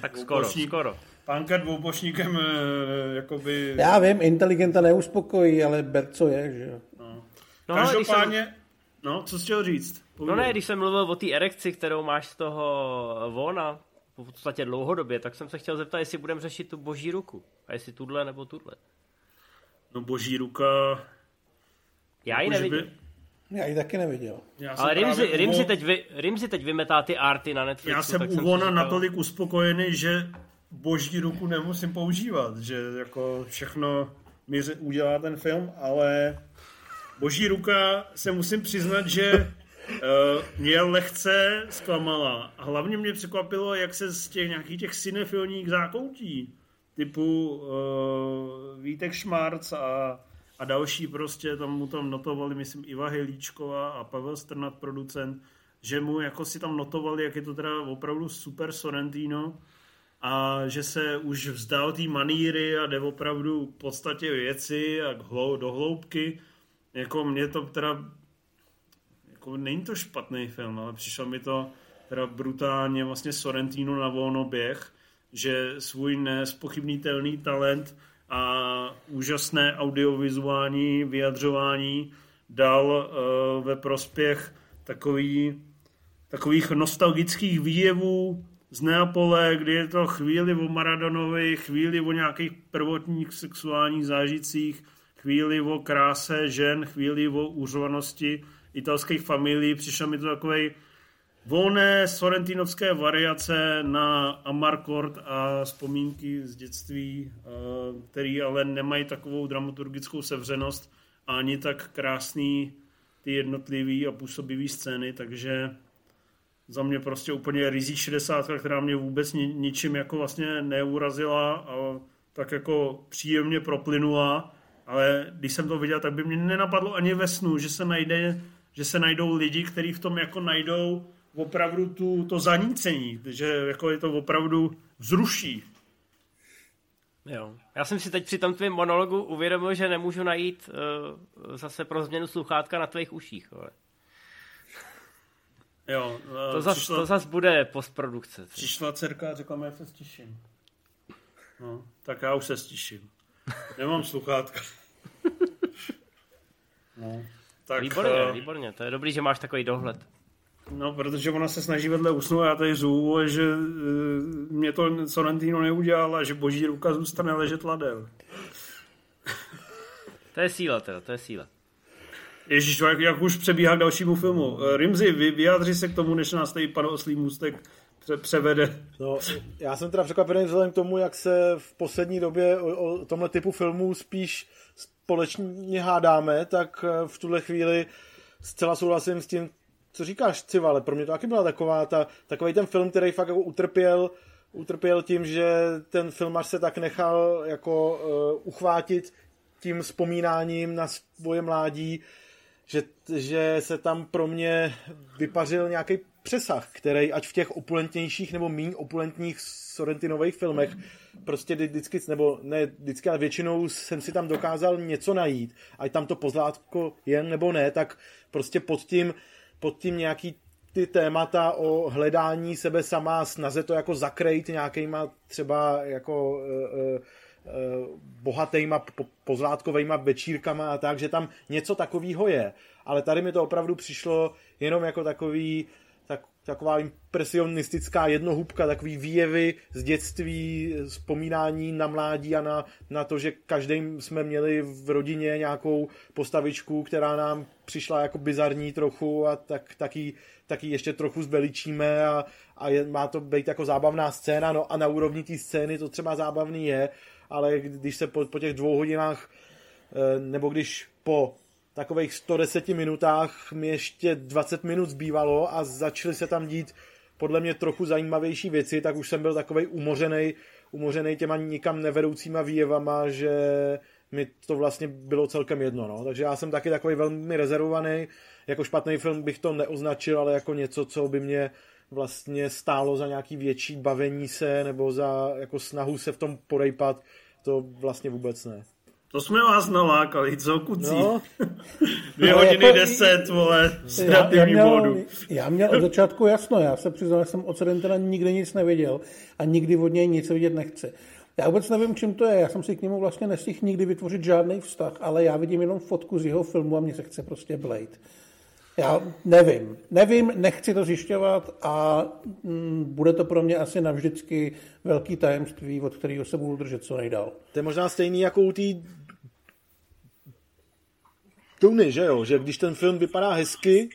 Tak skoro, skoro. Pánka dvouplošníkem e, jakoby... Já vím, inteligenta neuspokojí, ale ber co je, že jo. No. No, Každopádně, jsem... no, co jsi chtěl říct? Povídej. No ne, když jsem mluvil o té erekci, kterou máš z toho vona, v podstatě dlouhodobě, tak jsem se chtěl zeptat, jestli budeme řešit tu boží ruku. A jestli tuhle nebo tuhle. No boží ruka... Já ji nevidím. By... Já ji taky neviděl. Já Ale Rimzi, právě... Rimzi, teď vy, Rimzi teď vymetá ty arty na Netflixu. Já jsem u Vona natolik uspokojený, že boží ruku nemusím používat, že jako všechno mi udělá ten film, ale boží ruka se musím přiznat, že uh, mě lehce zklamala. A hlavně mě překvapilo, jak se z těch nějakých těch cinefilních zákoutí, typu uh, Vítek Šmarc a, a další prostě, tam mu tam notovali, myslím, Iva Hilíčková a Pavel Strnat, producent, že mu jako si tam notovali, jak je to teda opravdu super Sorrentino, a že se už vzdal té maníry a jde opravdu v podstatě věci a do hloubky. Jako mě to teda jako není to špatný film, ale přišel mi to teda brutálně vlastně Sorrentino na volno běh, že svůj nespochybnitelný talent a úžasné audiovizuální vyjadřování dal uh, ve prospěch takový, takových nostalgických výjevů z Neapole, kdy je to chvíli o Maradonovi, chvíli o nějakých prvotních sexuálních zážitcích, chvíli o kráse žen, chvíli o úřovanosti italských familií. Přišel mi to takový volné sorrentinovské variace na Amarcord a vzpomínky z dětství, eh, který ale nemají takovou dramaturgickou sevřenost ani tak krásný ty jednotlivý a působivý scény, takže za mě prostě úplně rizí 60, která mě vůbec ni, ničím jako vlastně neurazila a tak jako příjemně proplynula, ale když jsem to viděl, tak by mě nenapadlo ani ve snu, že se najde, že se najdou lidi, kteří v tom jako najdou opravdu tu, to zanícení, že jako je to opravdu vzruší. Jo. Já jsem si teď při tom tvém monologu uvědomil, že nemůžu najít uh, zase pro změnu sluchátka na tvých uších. Ale. Jo, uh, to, zas, přišla, to zas bude postprodukce. Přišla dcerka a řekla mi, jak se stiším. No, tak já už se stiším. Nemám sluchátka. No, tak, výborně, uh, výborně. To je dobrý, že máš takový dohled. No, protože ona se snaží vedle usnout a já tady zůvu, že uh, mě to Sorrentino neudělal a že boží ruka zůstane ležet ladem. to je síla teda, to je síla. Ježíš, jak, jak už přebíhá k dalšímu filmu. Eh, Rimzi, vy, vyjádři se k tomu, než nás tady pan Oslý můstek pře- převede. No, já jsem teda překvapený vzhledem k tomu, jak se v poslední době o, o tomhle typu filmů spíš společně hádáme, tak eh, v tuhle chvíli zcela souhlasím s tím, co říkáš, Civale. Pro mě to taky byla taková ta, takový ten film, který fakt jako utrpěl, utrpěl tím, že ten filmař se tak nechal jako uh, uchvátit tím vzpomínáním na svoje mládí, že, že se tam pro mě vypařil nějaký přesah, který ať v těch opulentnějších nebo méně opulentních Sorrentinových filmech prostě vždycky, nebo ne vždycky, ale většinou jsem si tam dokázal něco najít. Ať tam to pozlátko je nebo ne, tak prostě pod tím, pod tím nějaký ty témata o hledání sebe sama, snaze to jako zakrejt nějakýma třeba jako uh, uh, Eh, bohatýma pozlátkovýma večírkama a tak, že tam něco takového je. Ale tady mi to opravdu přišlo jenom jako takový tak, taková impresionistická jednohubka, takový výjevy z dětství, vzpomínání na mládí a na, na to, že každý jsme měli v rodině nějakou postavičku, která nám přišla jako bizarní trochu a tak, taky, taky ještě trochu zveličíme a, a je, má to být jako zábavná scéna, no a na úrovni té scény to třeba zábavný je, ale když se po, po těch dvou hodinách, eh, nebo když po takových 110 minutách mi ještě 20 minut zbývalo a začaly se tam dít podle mě trochu zajímavější věci, tak už jsem byl takovej umořený, umořený těma nikam nevedoucíma výjevama, že mi to vlastně bylo celkem jedno. No. Takže já jsem taky takový velmi rezervovaný. Jako špatný film bych to neoznačil, ale jako něco, co by mě vlastně stálo za nějaký větší bavení se nebo za jako snahu se v tom porejpat, to vlastně vůbec ne. To jsme vás nalákali, co kucí? No. Dvě no, hodiny jako, deset, vole, já, já, měl, já měl od začátku jasno, já se přiznal, že jsem od Sorrentena nikdy nic neviděl a nikdy od něj nic vidět nechci. Já vůbec nevím, čím to je. Já jsem si k němu vlastně nestihl nikdy vytvořit žádný vztah, ale já vidím jenom fotku z jeho filmu a mně se chce prostě Blade. Já nevím. Nevím, nechci to zjišťovat a mm, bude to pro mě asi navždycky velký tajemství, od kterého se budu držet co nejdál. To je možná stejný jako u té Tuny, že jo? Že když ten film vypadá hezky,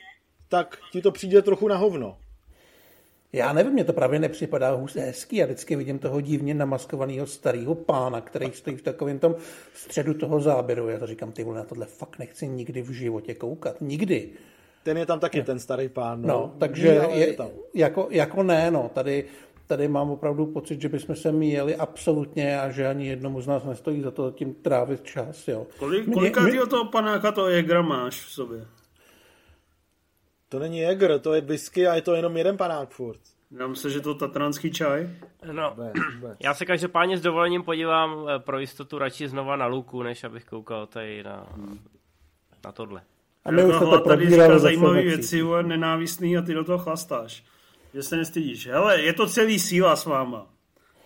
tak ti to přijde trochu na hovno. Já nevím, mě to právě nepřipadá hůř hezký. Já vždycky vidím toho divně namaskovaného starého pána, který stojí v takovém tom středu toho záběru. Já to říkám, ty vole, na tohle fakt nechci nikdy v životě koukat. Nikdy. Ten je tam taky, je. ten starý pán. No, no takže je, je tam. Jako, jako ne, no. Tady, tady mám opravdu pocit, že bychom se míjeli absolutně a že ani jednomu z nás nestojí za to tím trávit čas. Jo. Kolik, kolikátýho mě... toho panáka to je máš v sobě? To není Jäger, to je whisky a je to jenom jeden panák furt. Já myslím, že to tatranský čaj. No, já se každopádně s dovolením podívám eh, pro jistotu radši znova na Luku, než abych koukal tady na, na tohle. A my už to tady říká zajímavé věci, je nenávistný a ty do toho chlastáš. Že se nestydíš. Hele, je to celý síla s váma.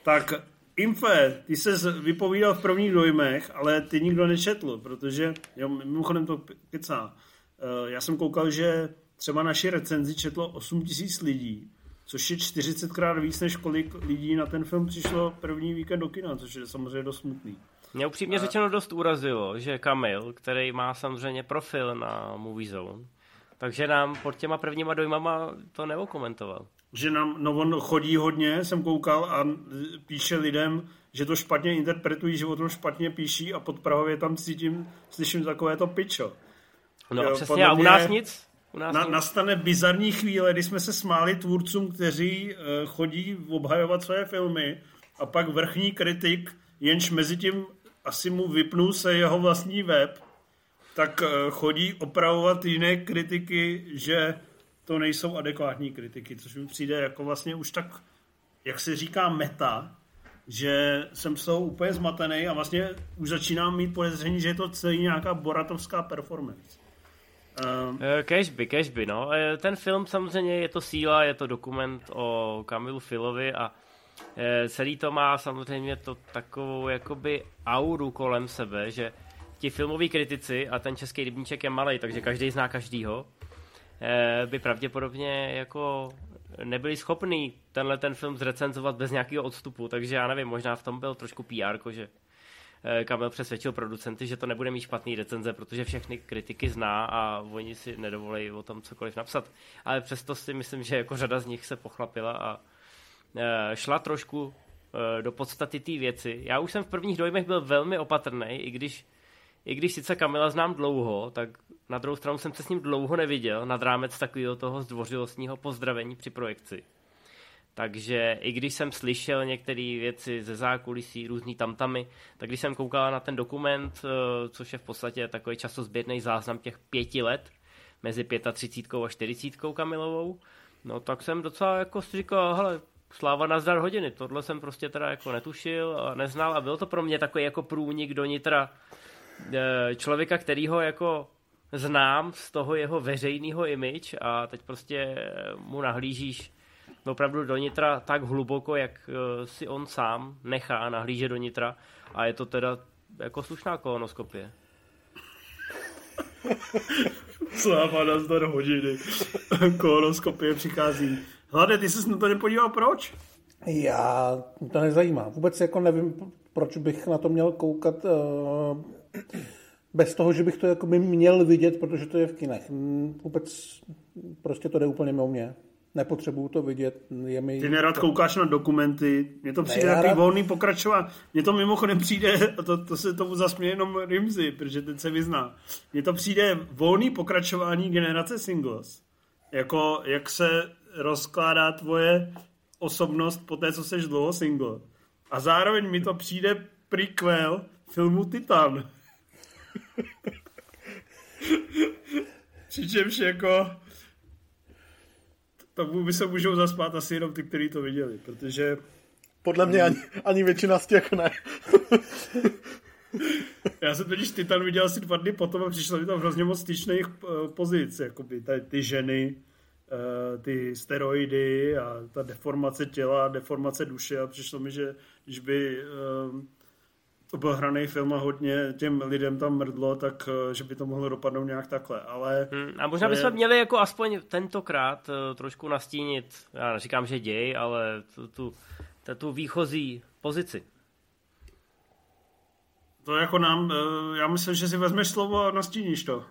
Tak Infe, ty se vypovídal v prvních dojmech, ale ty nikdo nečetl, protože, jo, mimochodem to kecá. Eh, já jsem koukal, že třeba naši recenzi četlo 8 tisíc lidí, což je 40krát víc, než kolik lidí na ten film přišlo první víkend do kina, což je samozřejmě dost smutný. Mě upřímně a... řečeno dost urazilo, že Kamil, který má samozřejmě profil na Movie Zone, takže nám pod těma prvníma dojmama to neokomentoval. Že nám, no on chodí hodně, jsem koukal a píše lidem, že to špatně interpretují, že o tom špatně píší a pod Prahově tam cítím, slyším takové to pičo. No jo, přesně, a u nás nic? U nás na, nastane bizarní chvíle, kdy jsme se smáli tvůrcům, kteří uh, chodí obhajovat své filmy a pak vrchní kritik, jenž mezi tím asi mu vypnul se jeho vlastní web, tak uh, chodí opravovat jiné kritiky, že to nejsou adekvátní kritiky, což mi přijde jako vlastně už tak, jak se říká meta, že jsem z toho úplně zmatený a vlastně už začínám mít podezření, že je to celý nějaká boratovská performance. Um, cashby, cashby, no. Eh, ten film samozřejmě je to síla, je to dokument o Kamilu Filovi a eh, celý to má samozřejmě to takovou jakoby auru kolem sebe, že ti filmoví kritici, a ten český rybníček je malý, takže každý zná každýho, by pravděpodobně jako nebyli schopní tenhle ten film zrecenzovat bez nějakého odstupu, takže já nevím, možná v tom byl trošku PR, že Eh, Kamil přesvědčil producenty, že to nebude mít špatný recenze, protože všechny kritiky zná a oni si nedovolí o tom cokoliv napsat. Ale přesto si myslím, že jako řada z nich se pochlapila a eh, šla trošku eh, do podstaty té věci. Já už jsem v prvních dojmech byl velmi opatrný, i když, i když sice Kamila znám dlouho, tak na druhou stranu jsem se s ním dlouho neviděl, nad rámec takového toho zdvořilostního pozdravení při projekci. Takže i když jsem slyšel některé věci ze zákulisí, různý tamtamy, tak když jsem koukal na ten dokument, eh, což je v podstatě takový časozběrný záznam těch pěti let, mezi 35 a 40 Kamilovou, no tak jsem docela jako si říkal, hele, sláva na zdar hodiny, tohle jsem prostě teda jako netušil a neznal a byl to pro mě takový jako průnik do nitra člověka, kterýho jako znám z toho jeho veřejného image a teď prostě mu nahlížíš opravdu do nitra tak hluboko, jak eh, si on sám nechá nahlížet do nitra a je to teda jako slušná kolonoskopie. Sláva na zdar hodiny. kolonoskopie přichází. Hlade, ty jsi na to nepodíval, proč? Já, to nezajímá. Vůbec jako nevím, proč bych na to měl koukat uh, bez toho, že bych to jako by měl vidět, protože to je v kinech. Vůbec prostě to jde úplně mimo mě. nepotřebuju to vidět. Je mi... Ty nerad koukáš na dokumenty, mně to přijde ne, takový rád... volný pokračování. Mně to mimochodem přijde, a to, to se tomu zasměje jenom Rimzy, protože ten se vyzná. Mně to přijde volný pokračování generace singles. Jako, jak se rozkládá tvoje osobnost po té, co seš dlouho single. A zároveň mi to přijde prequel filmu Titan. Přičemž jako tomu by se můžou zaspát asi jenom ty, kteří to viděli, protože... Podle mě ani, ani většina z těch ne. Já jsem totiž Titan viděl asi dva dny potom a přišlo mi tam hrozně moc styčných eh, pozic, jako by ty, ty ženy, eh, ty steroidy a ta deformace těla, deformace duše a přišlo mi, že když by eh, to byl hraný film a hodně těm lidem tam mrdlo, tak eh, že by to mohlo dopadnout nějak takhle, ale... Hmm, a možná bychom je... měli jako aspoň tentokrát uh, trošku nastínit, já neříkám, že děj, ale tu, tu, tu, tu výchozí pozici. To jako nám, uh, já myslím, že si vezmeš slovo a nastíníš to.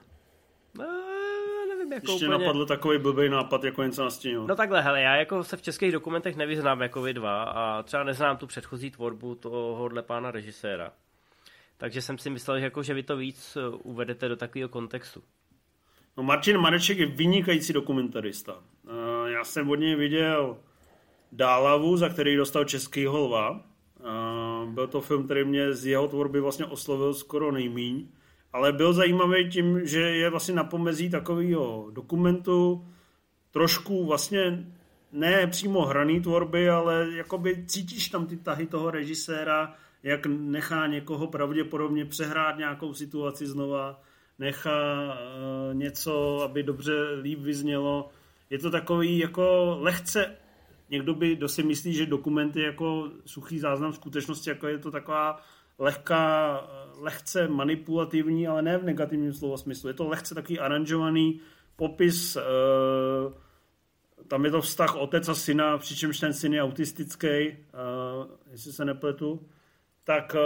Nevím, jako Ještě úplně... napadl takový blbý nápad, jako něco nastínil. No takhle, hele, já jako se v českých dokumentech nevyznám jako vy dva a třeba neznám tu předchozí tvorbu tohohle pána režiséra. Takže jsem si myslel, že, jako, že vy to víc eh, uvedete do takového kontextu. No Martin Mareček je vynikající dokumentarista. Eh, já jsem od něj viděl Dálavu, za který dostal český holva. Eh, byl to film, který mě z jeho tvorby vlastně oslovil skoro nejmíň. Ale byl zajímavý tím, že je vlastně na pomezí takového dokumentu, trošku vlastně ne přímo hraný tvorby, ale jakoby cítíš tam ty tahy toho režiséra, jak nechá někoho pravděpodobně přehrát nějakou situaci znova, nechá uh, něco, aby dobře líp vyznělo. Je to takový jako lehce, někdo by, si myslí, že dokument je jako suchý záznam skutečnosti, jako je to taková lehká, lehce manipulativní, ale ne v negativním slova smyslu. Je to lehce takový aranžovaný popis, uh, tam je to vztah otec a syna, přičemž ten syn je autistický, uh, jestli se nepletu tak eh,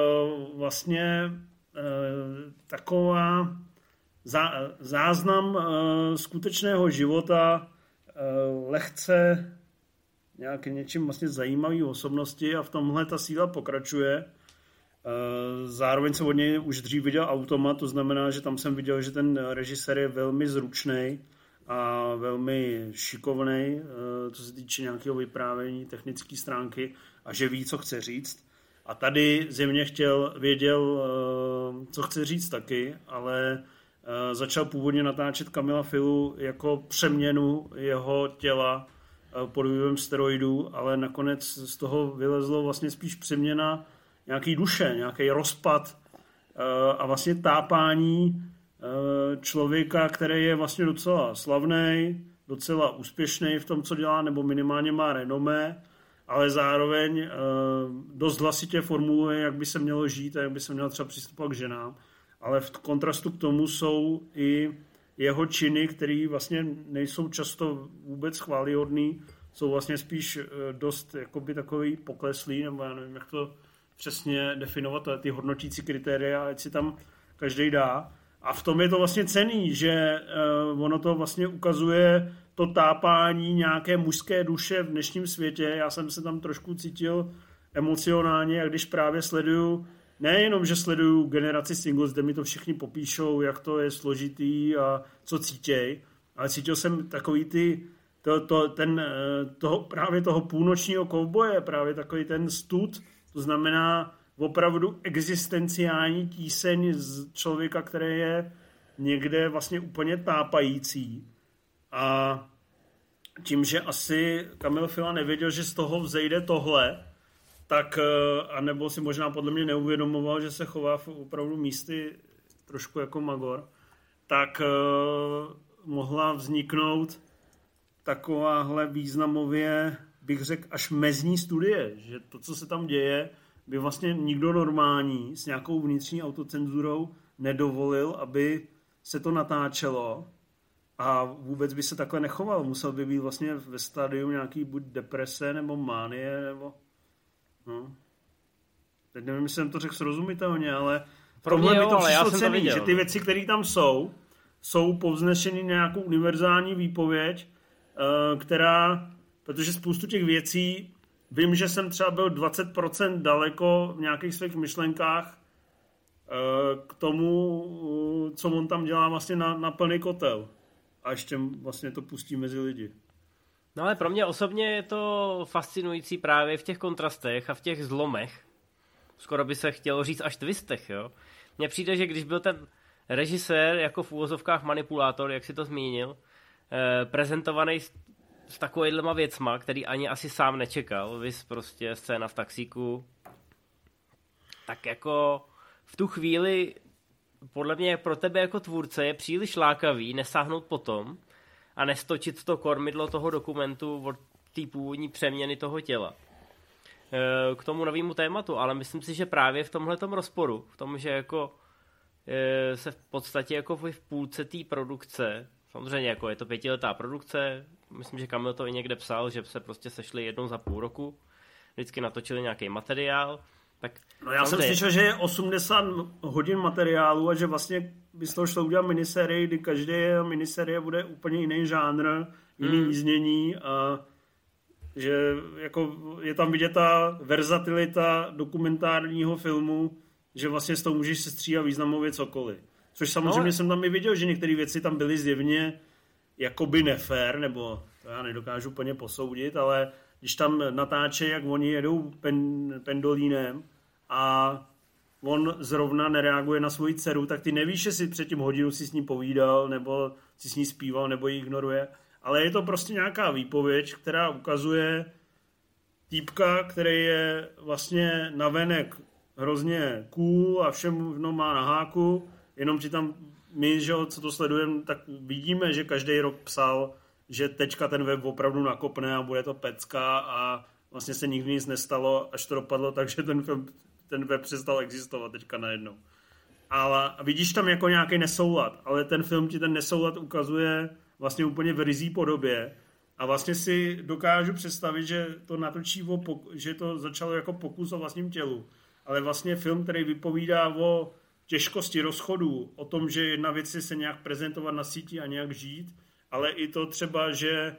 vlastně eh, taková záznam eh, skutečného života lehce nějak něčím vlastně zajímavý osobnosti a v tomhle ta síla pokračuje. Zároveň jsem od něj už dřív viděl automat, to znamená, že tam jsem viděl, že ten režisér je velmi zručný a velmi šikovný, co se týče nějakého vyprávění, technické stránky a že ví, co chce říct. A tady země chtěl, věděl, eh, co chce říct taky, ale eh, začal původně natáčet Kamila Filu jako přeměnu jeho těla eh, pod vlivem steroidů, ale nakonec z toho vylezlo vlastně spíš přeměna nějaký duše, nějaký rozpad a vlastně tápání člověka, který je vlastně docela slavný, docela úspěšný v tom, co dělá, nebo minimálně má renomé, ale zároveň uh, dost hlasitě formuluje, jak by se mělo žít a jak by se mělo třeba přistupovat k ženám. Ale v kontrastu k tomu jsou i jeho činy, které vlastně nejsou často vůbec chválihodný, jsou vlastně spíš dost jakoby takový pokleslý, nebo já nevím, jak to přesně definovat, ty hodnotící kritéria, ať si tam každý dá. A v tom je to vlastně cený, že uh, ono to vlastně ukazuje to tápání nějaké mužské duše v dnešním světě. Já jsem se tam trošku cítil emocionálně, a když právě sleduju, nejenom, že sleduju generaci singles, kde mi to všichni popíšou, jak to je složitý a co cítěj, ale cítil jsem takový ty, to, to, ten, eh, toho, právě toho půlnočního kovboje, právě takový ten stud, to znamená opravdu existenciální tíseň z člověka, který je někde vlastně úplně tápající. A tím, že asi Kamil Fila nevěděl, že z toho vzejde tohle, tak, eh, anebo si možná podle mě neuvědomoval, že se chová v opravdu místy trošku jako Magor, tak uh, mohla vzniknout takováhle významově, bych řekl, až mezní studie, že to, co se tam děje, by vlastně nikdo normální s nějakou vnitřní autocenzurou nedovolil, aby se to natáčelo a vůbec by se takhle nechoval. Musel by být vlastně ve stádiu nějaký buď deprese nebo mánie, nebo... No. Teď nevím, jestli jsem to řekl srozumitelně, ale pro mě jo, to ale já jsem cený, to viděl. že ty věci, které tam jsou, jsou povznešeny nějakou univerzální výpověď uh, která, protože spoustu těch věcí, vím, že jsem třeba byl 20% daleko v nějakých svých myšlenkách uh, k tomu, uh, co on tam dělá vlastně na, na plný kotel. A ještě vlastně to pustí mezi lidi. No ale pro mě osobně je to fascinující právě v těch kontrastech a v těch zlomech. Skoro by se chtělo říct až twistech, jo. Mně přijde, že když byl ten režisér jako v úvozovkách manipulátor, jak si to zmínil, eh, prezentovaný s takovýhlema věcma, který ani asi sám nečekal, vys prostě scéna v taxíku, tak jako v tu chvíli podle mě pro tebe jako tvůrce je příliš lákavý nesáhnout potom a nestočit to kormidlo toho dokumentu od té původní přeměny toho těla. Eh, k tomu novému tématu, ale myslím si, že právě v tomhle rozporu, v tom, že jako eh, se v podstatě jako v půlce té produkce, samozřejmě jako je to pětiletá produkce, myslím, že Kamil to i někde psal, že se prostě sešli jednou za půl roku, vždycky natočili nějaký materiál, tak no já jsem slyšel, že je 80 hodin materiálu a že vlastně by z toho šlo udělat miniserii, kdy každé miniserie bude úplně jiný žánr, jiný mm. význění a že jako je tam vidět ta verzatilita dokumentárního filmu, že vlastně s tou můžeš sestříhat významově cokoliv. Což samozřejmě no. jsem tam i viděl, že některé věci tam byly zjevně jakoby nefér, nebo to já nedokážu úplně posoudit, ale když tam natáče, jak oni jedou pen, pendolínem a on zrovna nereaguje na svoji dceru, tak ty nevíš, jestli předtím hodinu si s ní povídal, nebo si s ní zpíval, nebo ji ignoruje. Ale je to prostě nějaká výpověď, která ukazuje týpka, který je vlastně navenek hrozně cool a všem má na háku, jenom ti tam my, že co to sledujeme, tak vidíme, že každý rok psal, že teďka ten web opravdu nakopne a bude to pecka a vlastně se nikdy nic nestalo, až to dopadlo, takže ten film ten web přestal existovat teďka najednou. Ale vidíš tam jako nějaký nesoulad, ale ten film ti ten nesoulad ukazuje vlastně úplně v rizí podobě a vlastně si dokážu představit, že to natočí, že to začalo jako pokus o vlastním tělu. Ale vlastně film, který vypovídá o těžkosti rozchodů, o tom, že jedna věc je se nějak prezentovat na síti a nějak žít, ale i to třeba, že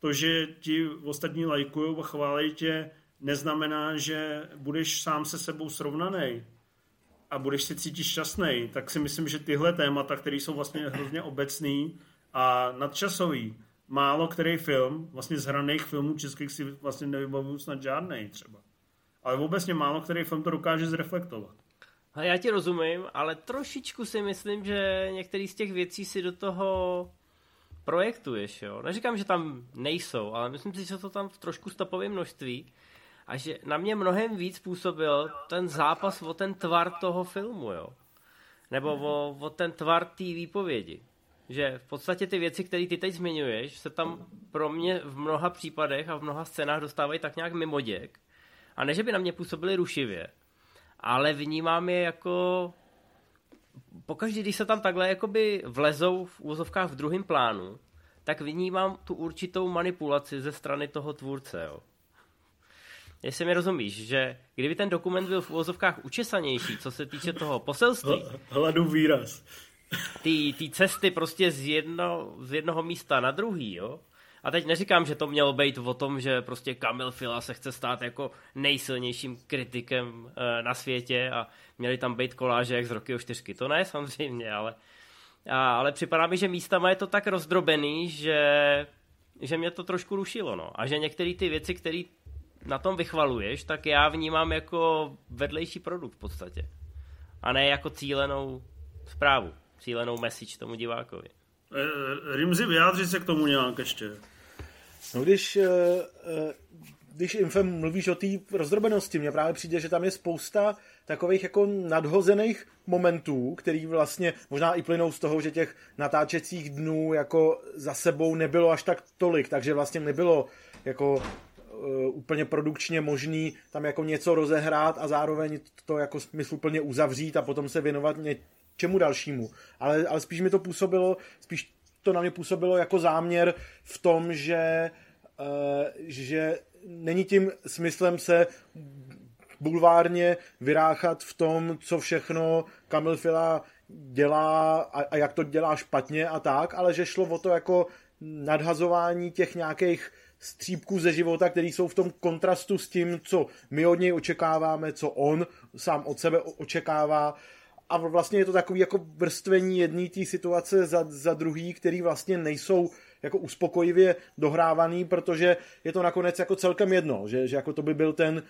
to, že ti ostatní lajkují a chválí tě, neznamená, že budeš sám se sebou srovnaný a budeš se cítit šťastný, tak si myslím, že tyhle témata, které jsou vlastně hrozně obecný a nadčasový, málo který film, vlastně z hraných filmů českých si vlastně nevybavuju snad žádný třeba. Ale obecně málo který film to dokáže zreflektovat. Já ti rozumím, ale trošičku si myslím, že některý z těch věcí si do toho projektuješ, jo. Neříkám, že tam nejsou, ale myslím si, že to tam v trošku stopovém množství a že na mě mnohem víc působil ten zápas o ten tvar toho filmu, jo. Nebo o, o ten tvar té výpovědi. Že v podstatě ty věci, které ty teď zmiňuješ, se tam pro mě v mnoha případech a v mnoha scénách dostávají tak nějak mimoděk. A ne, že by na mě působily rušivě, ale vnímám je jako pokaždé, když se tam takhle jakoby vlezou v úzovkách v druhém plánu, tak vnímám tu určitou manipulaci ze strany toho tvůrce, jo jestli mi rozumíš, že kdyby ten dokument byl v úvozovkách učesanější, co se týče toho poselství. Hladu výraz. Ty, ty cesty prostě z, jedno, z jednoho místa na druhý, jo? A teď neříkám, že to mělo být o tom, že prostě Kamil Fila se chce stát jako nejsilnějším kritikem e, na světě a měli tam být koláže jak z roky o čtyřky. To ne, samozřejmě, ale, a, ale připadá mi, že místama je to tak rozdrobený, že, že mě to trošku rušilo. No. A že některé ty věci, které na tom vychvaluješ, tak já vnímám jako vedlejší produkt v podstatě. A ne jako cílenou zprávu, cílenou message tomu divákovi. Eh, Rimzi, vyjádřit se k tomu nějak ještě. No když, eh, eh, když Infem mluvíš o té rozdrobenosti, mně právě přijde, že tam je spousta takových jako nadhozených momentů, který vlastně možná i plynou z toho, že těch natáčecích dnů jako za sebou nebylo až tak tolik, takže vlastně nebylo jako Eh, úplně produkčně možný tam jako něco rozehrát a zároveň to jako smysluplně uzavřít a potom se věnovat něčemu dalšímu. Ale, ale spíš mi to působilo, spíš to na mě působilo jako záměr v tom, že, eh, že není tím smyslem se bulvárně vyráchat v tom, co všechno Kamil Fila dělá a, a jak to dělá špatně a tak, ale že šlo o to jako nadhazování těch nějakých střípků ze života, které jsou v tom kontrastu s tím, co my od něj očekáváme, co on sám od sebe očekává. A vlastně je to takový jako vrstvení jedné té situace za, za druhý, který vlastně nejsou jako uspokojivě dohrávaný, protože je to nakonec jako celkem jedno, že, že jako to by byl ten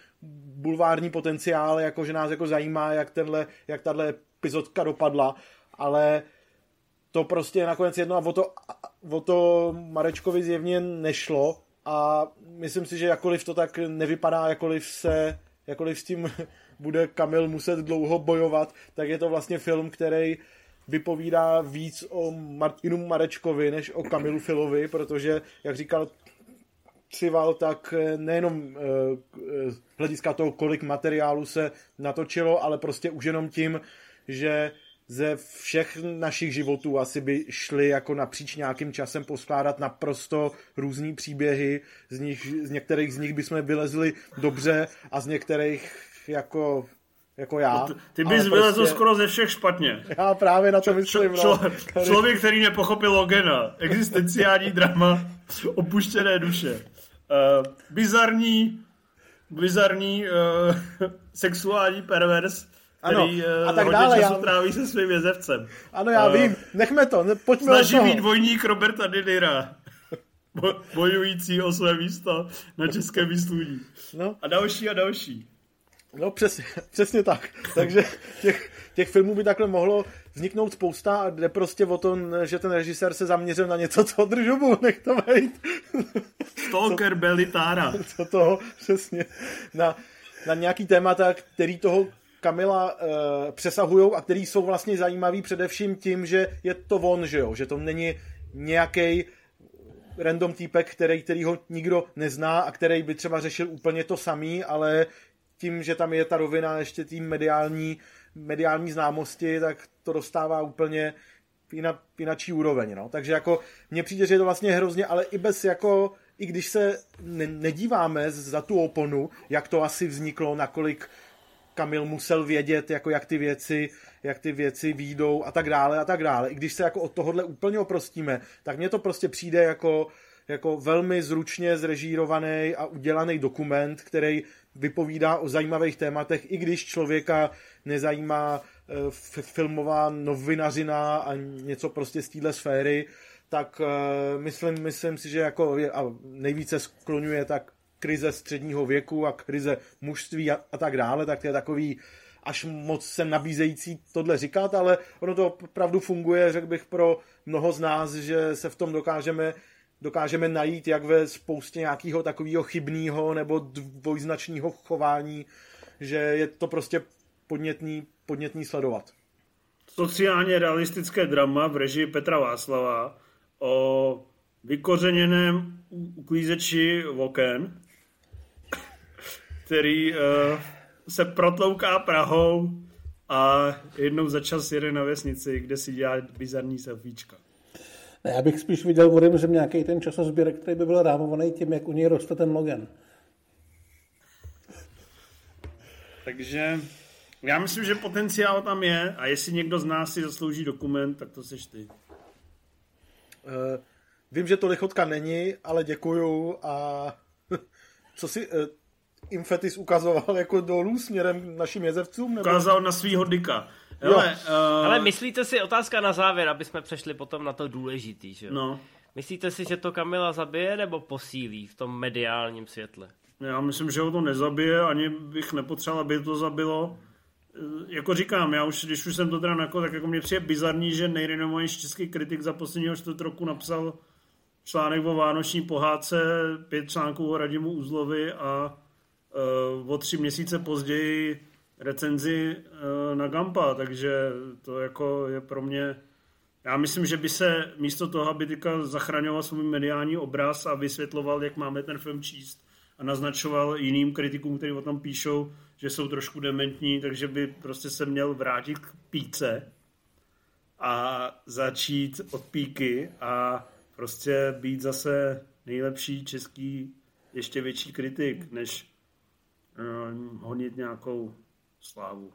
bulvární potenciál, jako že nás jako zajímá, jak, tenhle, jak tahle epizodka dopadla, ale to prostě je nakonec jedno a o to, o to Marečkovi zjevně nešlo a myslím si, že jakkoliv to tak nevypadá, jakkoliv se jakkoliv s tím bude Kamil muset dlouho bojovat, tak je to vlastně film, který vypovídá víc o Martinu Marečkovi, než o Kamilu Filovi, protože, jak říkal Cival, tak nejenom eh, z hlediska toho, kolik materiálu se natočilo, ale prostě už jenom tím, že ze všech našich životů asi by šli jako napříč nějakým časem poskládat naprosto různý příběhy, z, nich, z některých z nich bychom vylezli dobře a z některých jako jako já. No, ty bys prostě... vylezl skoro ze všech špatně. Já právě na to myslím. Č- no. č- člověk, který nepochopil Logena. Existenciální drama opuštěné duše. Uh, bizarní, bizarní uh, sexuální pervers, ano, který uh, a tak hodně dále, času já... tráví se svým jezevcem. Ano, já uh, vím. Nechme to. Pojďme Snaží být dvojník Roberta Didira. bojující o své místo na českém výsluní. No. A další a další. No přesně, přesně tak. Takže těch, těch filmů by takhle mohlo vzniknout spousta a jde prostě o to, že ten režisér se zaměřil na něco, co držu, nech to vejít. Stalker co, Belitára. Co toho, přesně. Na, na nějaký témata, který toho Kamila uh, eh, přesahují a který jsou vlastně zajímavý především tím, že je to on, že jo, že to není nějaký random týpek, který, který ho nikdo nezná a který by třeba řešil úplně to samý, ale tím, že tam je ta rovina ještě tím mediální, mediální známosti, tak to dostává úplně jina, jinačí úroveň. No. Takže jako mně přijde, že je to vlastně hrozně, ale i bez jako, i když se ne, nedíváme za tu oponu, jak to asi vzniklo, nakolik Kamil musel vědět, jako jak ty věci, jak ty věci výjdou a tak dále a tak dále. I když se jako od tohohle úplně oprostíme, tak mně to prostě přijde jako, jako velmi zručně zrežírovaný a udělaný dokument, který vypovídá o zajímavých tématech, i když člověka nezajímá e, filmová novinařina a něco prostě z téhle sféry, tak e, myslím, myslím si, že jako a nejvíce skloňuje tak krize středního věku a krize mužství a, a tak dále, tak to je takový až moc sem nabízející tohle říkat, ale ono to opravdu funguje, řekl bych, pro mnoho z nás, že se v tom dokážeme dokážeme najít jak ve spoustě nějakého takového chybného nebo dvojznačného chování, že je to prostě podnětný, podnětný sledovat. Sociálně realistické drama v režii Petra Václava o vykořeněném uklízeči oken, který uh, se protlouká Prahou a jednou za čas jede na vesnici, kde si dělá bizarní selfiečka. Ne, já bych spíš viděl v že nějaký ten časozběr, který by byl rámovaný tím, jak u něj roste ten Logan. Takže já myslím, že potenciál tam je a jestli někdo z nás si zaslouží dokument, tak to seš ty. Uh, vím, že to lichotka není, ale děkuju a co si... Uh, Infetis ukazoval jako dolů směrem našim jezevcům? Nebo... Ukázal na svýho dyka. Hele, uh... Ale myslíte si, otázka na závěr, aby jsme přešli potom na to důležitý, že No. Myslíte si, že to Kamila zabije nebo posílí v tom mediálním světle? Já myslím, že ho to nezabije, ani bych nepotřeboval, aby to zabilo. Eh, jako říkám, já už, když už jsem to teda nakol, tak jako mě přijde bizarní, že nejrenomovanější český kritik za posledního čtvrt roku napsal článek o Vánoční pohádce, pět článků o Radimu Uzlovi a uh, o tři měsíce později recenzi uh, na Gampa, takže to jako je pro mě... Já myslím, že by se místo toho, aby teďka zachraňoval svůj mediální obraz a vysvětloval, jak máme ten film číst a naznačoval jiným kritikům, kteří o tom píšou, že jsou trošku dementní, takže by prostě se měl vrátit k píce a začít od píky a prostě být zase nejlepší český ještě větší kritik, než uh, honit nějakou slávu.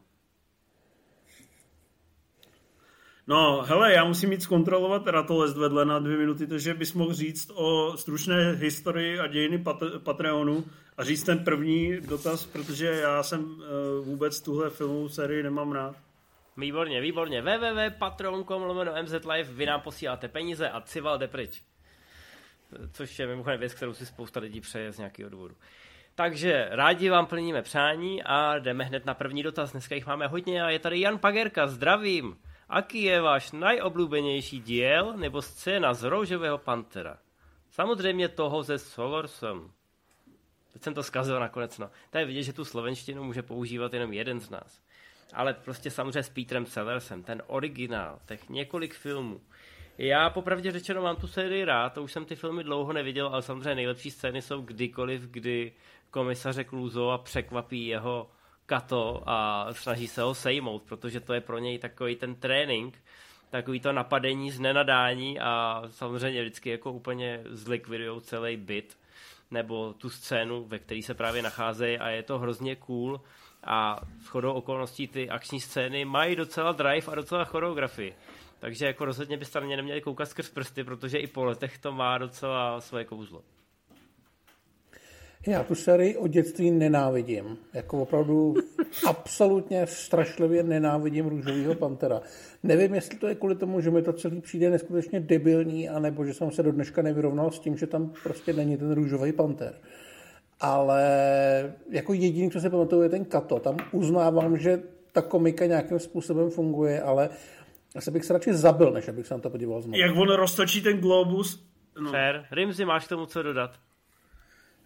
No, hele, já musím mít zkontrolovat ratolest vedle na dvě minuty, takže bys mohl říct o stručné historii a dějiny Pat- Patreonu a říct ten první dotaz, protože já jsem uh, vůbec tuhle filmovou sérii nemám rád. Výborně, výborně. www.patreon.com lomeno mzlive, vy nám posíláte peníze a cival jde pryč. Což je mimochodem věc, kterou si spousta lidí přeje z nějakého důvodu. Takže rádi vám plníme přání a jdeme hned na první dotaz. Dneska jich máme hodně a je tady Jan Pagerka, zdravím. Aký je váš najoblíbenější díl nebo scéna z Roužového pantera? Samozřejmě toho ze Solorsem. Teď jsem to zkazil nakonec, no. Tady vidět, že tu slovenštinu může používat jenom jeden z nás. Ale prostě samozřejmě s Petrem Sellersem, ten originál, těch několik filmů. Já popravdě řečeno mám tu sérii rád, to už jsem ty filmy dlouho neviděl, ale samozřejmě nejlepší scény jsou kdykoliv, kdy komisaře a překvapí jeho Kato a snaží se ho sejmout, protože to je pro něj takový ten trénink, takový to napadení z nenadání a samozřejmě vždycky jako úplně zlikvidujou celý byt nebo tu scénu, ve které se právě nacházejí a je to hrozně cool a s chodou okolností ty akční scény mají docela drive a docela choreografii. Takže jako rozhodně byste na mě neměli koukat skrz prsty, protože i po letech to má docela svoje kouzlo. Já tu sérii od dětství nenávidím. Jako opravdu absolutně strašlivě nenávidím Růžovýho pantera. Nevím, jestli to je kvůli tomu, že mi to celý přijde neskutečně debilní, anebo že jsem se do dneška nevyrovnal s tím, že tam prostě není ten Růžový panter. Ale jako jediný, co se pamatuju, je ten Kato. Tam uznávám, že ta komika nějakým způsobem funguje, ale asi bych se radši zabil, než abych se na to podíval znovu. Jak on roztočí ten globus. No. Fair. Rimzi, máš k tomu co dodat?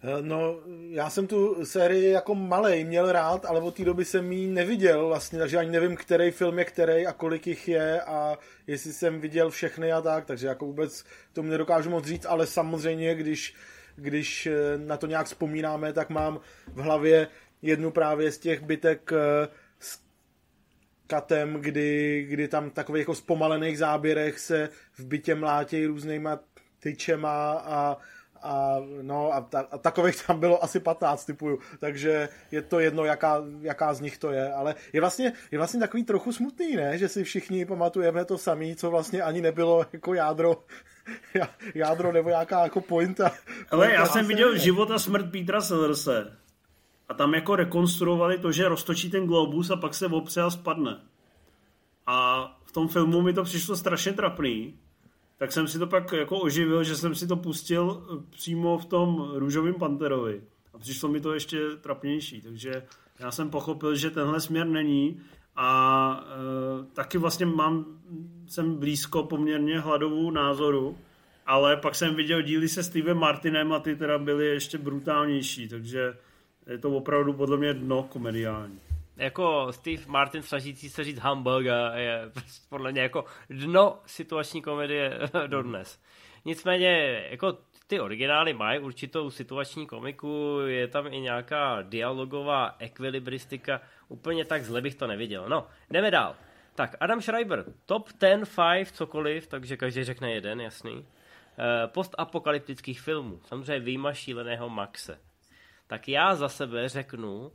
Eh, no, já jsem tu sérii jako malej měl rád, ale od té doby jsem ji neviděl vlastně, takže ani nevím, který film je který a kolik jich je a jestli jsem viděl všechny a tak, takže jako vůbec tomu nedokážu moc říct, ale samozřejmě, když, když eh, na to nějak vzpomínáme, tak mám v hlavě jednu právě z těch bytek eh, s katem, kdy, kdy tam takových jako zpomalených záběrech se v bytě mlátějí různýma tyčema a a, no, a, ta, a takových tam bylo asi 15 typuju, takže je to jedno, jaká, jaká z nich to je, ale je vlastně, je vlastně takový trochu smutný, ne, že si všichni pamatujeme to samé, co vlastně ani nebylo jako jádro, jádro nebo nějaká jako pointa. Ale já jsem viděl život a smrt Petra Sellerse a tam jako rekonstruovali to, že roztočí ten globus a pak se opře a spadne. A v tom filmu mi to přišlo strašně trapný, tak jsem si to pak jako oživil, že jsem si to pustil eh, přímo v tom růžovém panterovi. A přišlo mi to ještě trapnější, takže já jsem pochopil, že tenhle směr není a e, taky vlastně mám, jsem blízko poměrně hladovou názoru, ale pak jsem viděl díly se Stevem Martinem a ty teda byly ještě brutálnější, takže je to opravdu podle mě dno komediální jako Steve Martin snažící se říct hamburger je podle mě jako dno situační komedie dodnes. Nicméně, jako ty originály mají určitou situační komiku, je tam i nějaká dialogová ekvilibristika, úplně tak zle bych to neviděl. No, jdeme dál. Tak, Adam Schreiber, top 10, 5, cokoliv, takže každý řekne jeden, jasný. Eh, postapokalyptických filmů, samozřejmě výjima šíleného Maxe. Tak já za sebe řeknu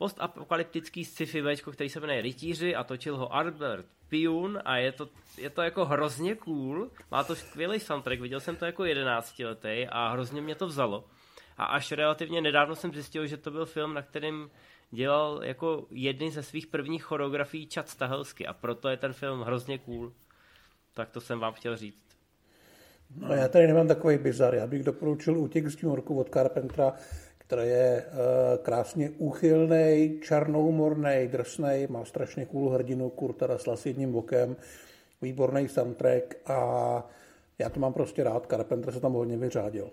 postapokalyptický sci-fi večko, který se jmenuje Rytíři a točil ho Albert Piun a je to, je to jako hrozně cool. Má to skvělý soundtrack, viděl jsem to jako 11 letý a hrozně mě to vzalo. A až relativně nedávno jsem zjistil, že to byl film, na kterým dělal jako jedny ze svých prvních choreografií Chad Stahelsky a proto je ten film hrozně cool. Tak to jsem vám chtěl říct. No já tady nemám takový bizar. Já bych doporučil Útěk z New Yorku od Carpentera, který je uh, krásně úchylný, čarnoumorný, drsný, má strašně cool hrdinu Kurta Rasla s jedním bokem, výborný soundtrack a já to mám prostě rád, Carpenter se tam hodně vyřádil.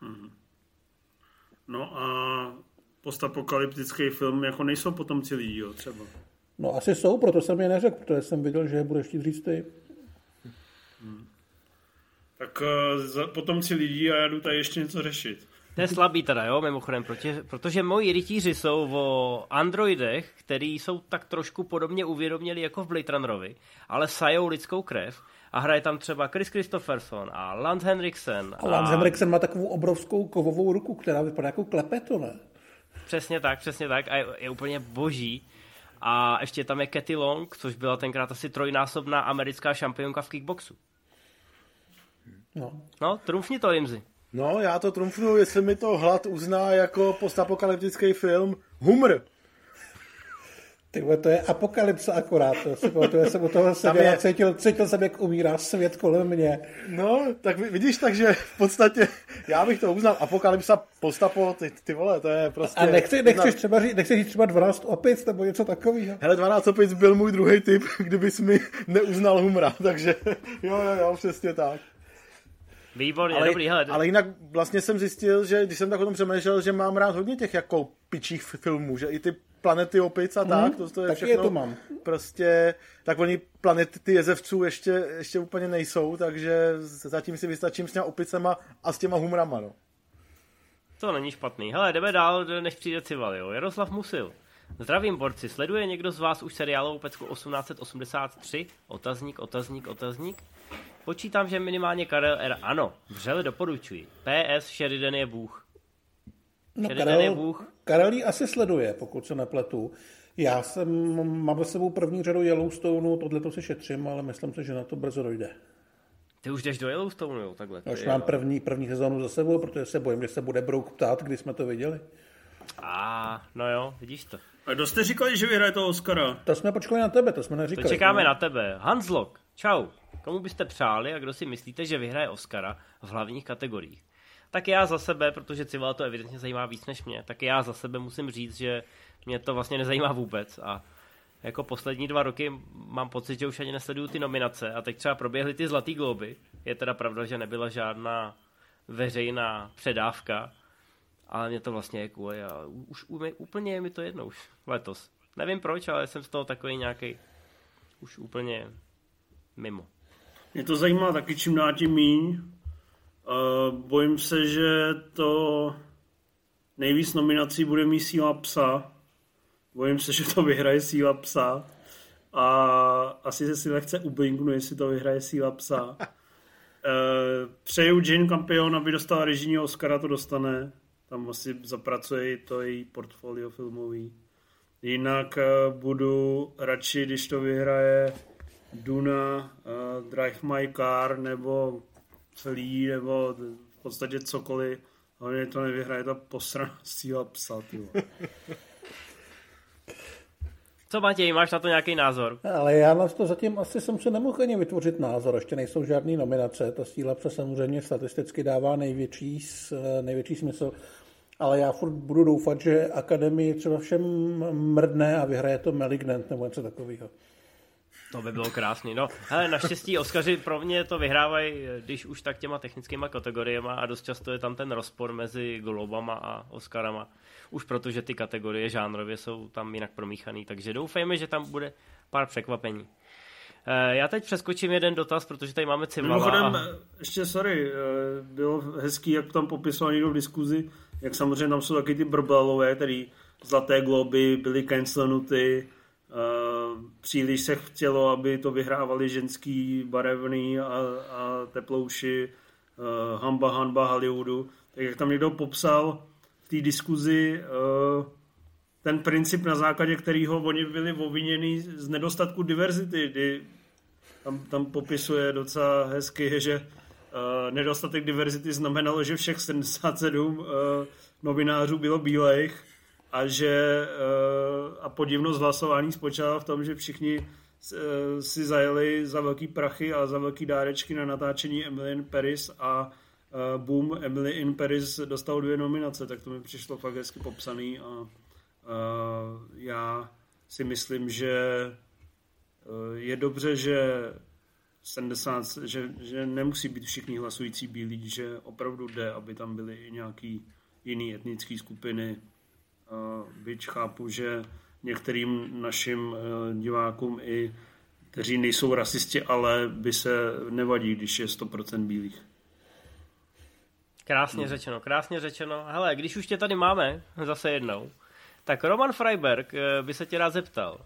Hmm. No a postapokalyptický film jako nejsou potomci lidí, jo, třeba. No asi jsou, proto jsem je neřekl, protože jsem viděl, že je budeš chtít říct ty. Hmm. Tak uh, potomci lidí a já jdu tady ještě něco řešit. To je slabý teda, jo, mimochodem, protože, protože moji rytíři jsou o androidech, který jsou tak trošku podobně uvědoměli jako v Blade Runnerovi, ale sajou lidskou krev a hraje tam třeba Chris Christopherson a Lance Henriksen. A Lance a... Henriksen má takovou obrovskou kovovou ruku, která vypadá jako klepeto, ne? Přesně tak, přesně tak a je, je úplně boží. A ještě tam je Cathy Long, což byla tenkrát asi trojnásobná americká šampionka v kickboxu. No, no trumfni to, Jimzy. No, já to trumfnu, jestli mi to hlad uzná jako postapokalyptický film Humr. Ty to je apokalypsa akorát. To si pamatuju, jsem u toho seděl je... a cítil, cítil jsem, jak umírá svět kolem mě. No, tak vidíš, takže v podstatě já bych to uznal. Apokalypsa, postapo, ty, ty vole, to je prostě... A nechci, nechceš třeba říct, nechceš říct třeba 12 opic nebo něco takového? Hele, 12 opic byl můj druhý typ, kdybys mi neuznal humra, takže jo, jo, jo, přesně tak. Výborně, ale, dobrý, hele. Ale jinak vlastně jsem zjistil, že když jsem tak o tom přemýšlel, že mám rád hodně těch jako pičích filmů, že i ty planety opic a tak, mm, to, to je všechno, je to mám. prostě, tak oni planety ty jezevců ještě, ještě úplně nejsou, takže zatím si vystačím s těma opicema a s těma humrama, no. To není špatný. Hele, jdeme dál, než přijde Cival, jo. Jaroslav Musil. Zdravím, borci. Sleduje někdo z vás už seriálovou pecku 1883? Otazník, otazník, otazník? Počítám, že minimálně Karel R. Ano, vřele doporučuji. PS Sheridan je bůh. No, Karel, je bůh. Karel ji asi sleduje, pokud se nepletu. Já jsem, mám za sebou první řadu Yellowstoneu, tohle to si šetřím, ale myslím si, že na to brzo dojde. Ty už jdeš do Yellowstoneu, jo, takhle. Já už mám první, první sezónu za sebou, protože se bojím, že se bude Brouk ptát, kdy jsme to viděli. A, no jo, vidíš to. A kdo jste říkali, že vyhraje toho Oscara? To jsme počkali na tebe, to jsme neříkali. To čekáme ne? na tebe. Hanslock, čau. Komu byste přáli a kdo si myslíte, že vyhraje Oscara v hlavních kategoriích? Tak já za sebe, protože Cival to evidentně zajímá víc než mě, tak já za sebe musím říct, že mě to vlastně nezajímá vůbec a jako poslední dva roky mám pocit, že už ani nesleduju ty nominace a teď třeba proběhly ty Zlatý globy. Je teda pravda, že nebyla žádná veřejná předávka, ale mě to vlastně je kvůli a už úplně je mi to jedno už letos. Nevím proč, ale jsem z toho takový nějaký už úplně mimo. Mě to zajímá taky čím dál tím míň. Uh, bojím se, že to nejvíc nominací bude mít síla psa. Bojím se, že to vyhraje síla psa. A asi se si lehce ublinknu, jestli to vyhraje síla psa. Uh, přeju Jane Campion, aby dostala režijní Oscara, to dostane. Tam asi zapracuje to její portfolio filmový. Jinak uh, budu radši, když to vyhraje Duna, Drive My Car nebo celý, nebo v podstatě cokoliv. Ale to nevyhraje ta posraná síla psa, Co Matěj, máš na to nějaký názor? Ale já na to zatím asi jsem se nemohl ani vytvořit názor, ještě nejsou žádné nominace, ta síla psa samozřejmě statisticky dává největší, největší smysl, ale já furt budu doufat, že Akademii třeba všem mrdne a vyhraje to Malignant nebo něco takového. To by bylo krásný. No, hele, naštěstí Oscaři pro mě to vyhrávají, když už tak těma technickýma kategoriemi a dost často je tam ten rozpor mezi Globama a Oscarama. Už protože ty kategorie žánrově jsou tam jinak promíchaný, takže doufejme, že tam bude pár překvapení. Eh, já teď přeskočím jeden dotaz, protože tady máme Civala. Mimochodem, a... ještě sorry, eh, bylo hezký, jak tam popisoval někdo v diskuzi, jak samozřejmě tam jsou taky ty brbalové, který zlaté globy byly canceluty, Uh, příliš se chtělo, aby to vyhrávali ženský barevný a, a teplouši uh, hamba hanba Hollywoodu. Tak jak tam někdo popsal v té diskuzi uh, ten princip, na základě kterého oni byli oviněni z nedostatku diverzity, kdy tam, tam popisuje docela hezky, že uh, nedostatek diverzity znamenalo, že všech 77 uh, novinářů bylo bílejch a že uh, a podivnost hlasování spočala v tom, že všichni uh, si zajeli za velký prachy a za velký dárečky na natáčení Emily in Paris a uh, boom, Emily in Paris dostal dvě nominace, tak to mi přišlo fakt hezky popsaný a uh, já si myslím, že je dobře, že 70, že, že nemusí být všichni hlasující bílí, že opravdu jde, aby tam byly i nějaký jiný etnické skupiny, byť chápu, že některým našim eh, divákům i kteří nejsou rasisti, ale by se nevadí, když je 100% bílých. Krásně no. řečeno, krásně řečeno. Hele, když už tě tady máme zase jednou, tak Roman Freiberg eh, by se tě rád zeptal,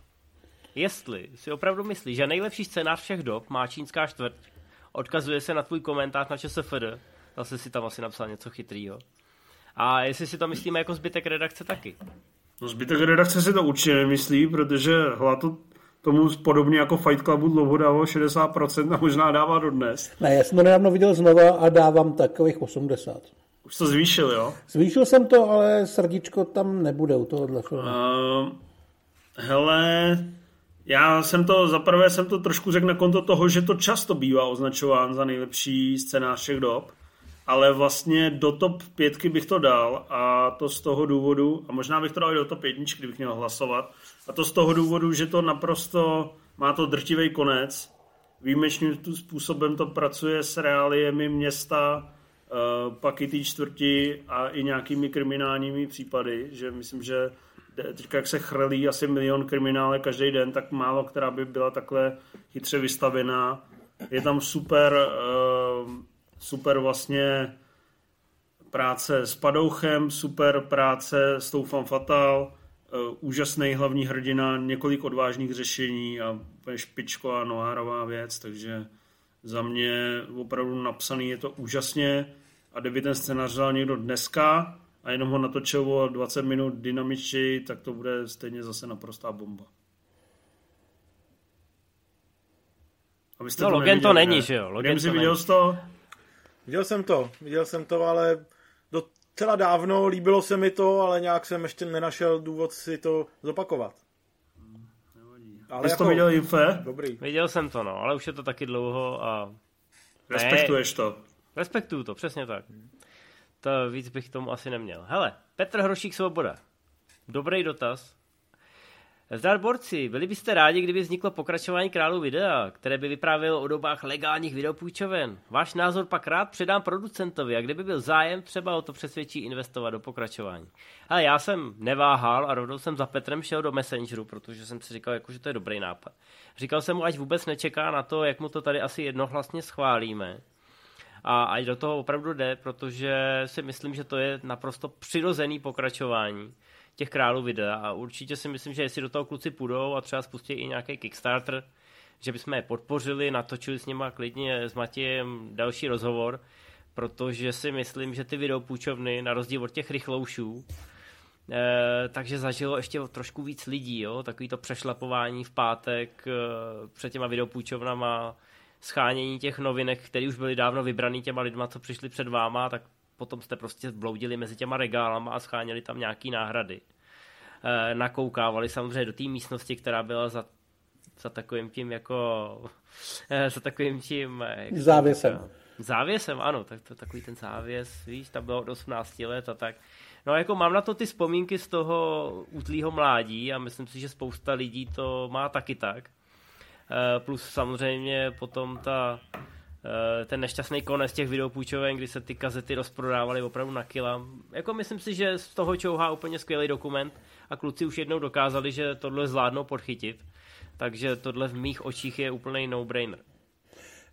jestli si opravdu myslíš, že nejlepší scénář všech dob má čínská čtvrť, odkazuje se na tvůj komentář na ČSFD, zase si tam asi napsal něco chytrýho. A jestli si to myslíme jako zbytek redakce taky. No zbytek redakce si to určitě nemyslí, protože to tomu podobně jako Fight Clubu dlouho dával 60% a možná dává dodnes. Ne, já jsem to nedávno viděl znova a dávám takových 80. Už to zvýšil, jo? Zvýšil jsem to, ale srdíčko tam nebude u tohohle filmu. Uh, hele, já jsem to, zaprvé jsem to trošku řekl na konto toho, že to často bývá označován za nejlepší scénář všech dob, ale vlastně do top pětky bych to dal a to z toho důvodu, a možná bych to dal i do top jedničky, kdybych měl hlasovat, a to z toho důvodu, že to naprosto má to drtivý konec, výjimečným způsobem to pracuje s reáliemi města, uh, pak i té čtvrti a i nějakými kriminálními případy, že myslím, že teďka jak se chrlí asi milion kriminále každý den, tak málo která by byla takhle chytře vystavená. Je tam super, uh, super vlastně práce s Padouchem, super práce s tou Fan Fatal, uh, úžasný hlavní hrdina, několik odvážných řešení a špičková noárová věc, takže za mě opravdu napsaný je to úžasně a kdyby ten scénář dal někdo dneska a jenom ho natočil o 20 minut dynamičtěji, tak to bude stejně zase naprostá bomba. Abyste no, to Logan to není, ne? že jo? Logan to viděl to? Viděl jsem to, viděl jsem to, ale docela dávno, líbilo se mi to, ale nějak jsem ještě nenašel důvod si to zopakovat. Ale Jsi jako... to viděl Infe? Dobrý. Viděl jsem to, no, ale už je to taky dlouho a... Respektuješ to? Respektuju to, přesně tak. To víc bych tomu asi neměl. Hele, Petr Hrošík Svoboda. Dobrý dotaz. Zdar borci, byli byste rádi, kdyby vzniklo pokračování králu videa, které by vyprávělo o dobách legálních videopůjčoven. Váš názor pak rád předám producentovi a kdyby byl zájem, třeba o to přesvědčí investovat do pokračování. A já jsem neváhal a rovnou jsem za Petrem šel do Messengeru, protože jsem si říkal, jako, že to je dobrý nápad. Říkal jsem mu, ať vůbec nečeká na to, jak mu to tady asi jednohlasně schválíme a ať do toho opravdu jde, protože si myslím, že to je naprosto přirozený pokračování těch králů videa a určitě si myslím, že jestli do toho kluci půjdou a třeba spustí i nějaký Kickstarter, že bychom je podpořili, natočili s nima klidně s Matějem další rozhovor, protože si myslím, že ty videopůjčovny, na rozdíl od těch rychloušů, eh, takže zažilo ještě trošku víc lidí, jo? takový to přešlapování v pátek eh, před těma videopůjčovnama, schánění těch novinek, které už byly dávno vybraný těma lidma, co přišli před váma, tak potom jste prostě bloudili mezi těma regálama a scháněli tam nějaký náhrady. E, nakoukávali samozřejmě do té místnosti, která byla za, za takovým tím jako e, za takovým tím e, jak závěsem. Tak, závěsem, ano, tak to takový ten závěs, víš, tam bylo od 18 let a tak. No jako mám na to ty vzpomínky z toho útlýho mládí a myslím si, že spousta lidí to má taky tak. Eh, plus samozřejmě potom ta, eh, ten nešťastný konec těch videopůjčoven, kdy se ty kazety rozprodávaly opravdu na kila. Jako myslím si, že z toho čouhá úplně skvělý dokument a kluci už jednou dokázali, že tohle zvládnou podchytit. Takže tohle v mých očích je úplný no-brainer.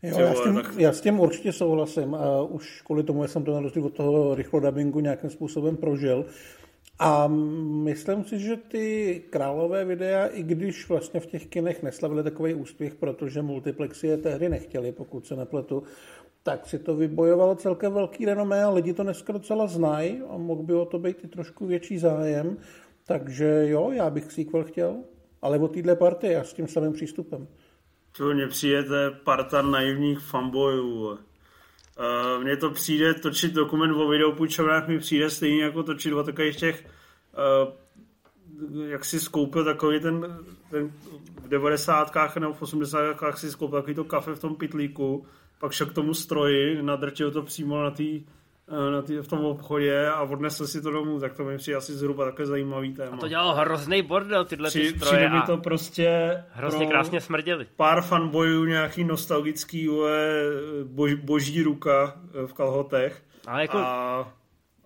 Jo, já, s tím, já s tím určitě souhlasím a už kvůli tomu jsem to na rozdíl od toho rychlodabingu nějakým způsobem prožil. A myslím si, že ty králové videa, i když vlastně v těch kinech neslavili takový úspěch, protože multiplexy je tehdy nechtěli, pokud se nepletu, tak si to vybojovalo celkem velký renomé a lidi to dneska docela znají a mohl by o to být i trošku větší zájem. Takže jo, já bych sequel chtěl, ale o téhle party a s tím samým přístupem. To mně přijete parta naivních fanboyů. Uh, mně to přijde, točit dokument o videopůjčovnách mi přijde stejně jako točit o takových těch uh, jak si skoupil takový ten, ten v 90. nebo v 80. si skoupil takový to kafe v tom pitlíku, pak šel k tomu stroji, nadrtil to přímo na eh, na tý, v tom obchodě a odnesl si to domů, tak to mi přijde asi zhruba takové zajímavý téma. A to dělal hrozný bordel, tyhle Při, ty stroje. Přijde mi to prostě hrozně krásně smrděli. Pár fanbojů, nějaký nostalgický bož, boží ruka eh, v kalhotech. Ale jako... A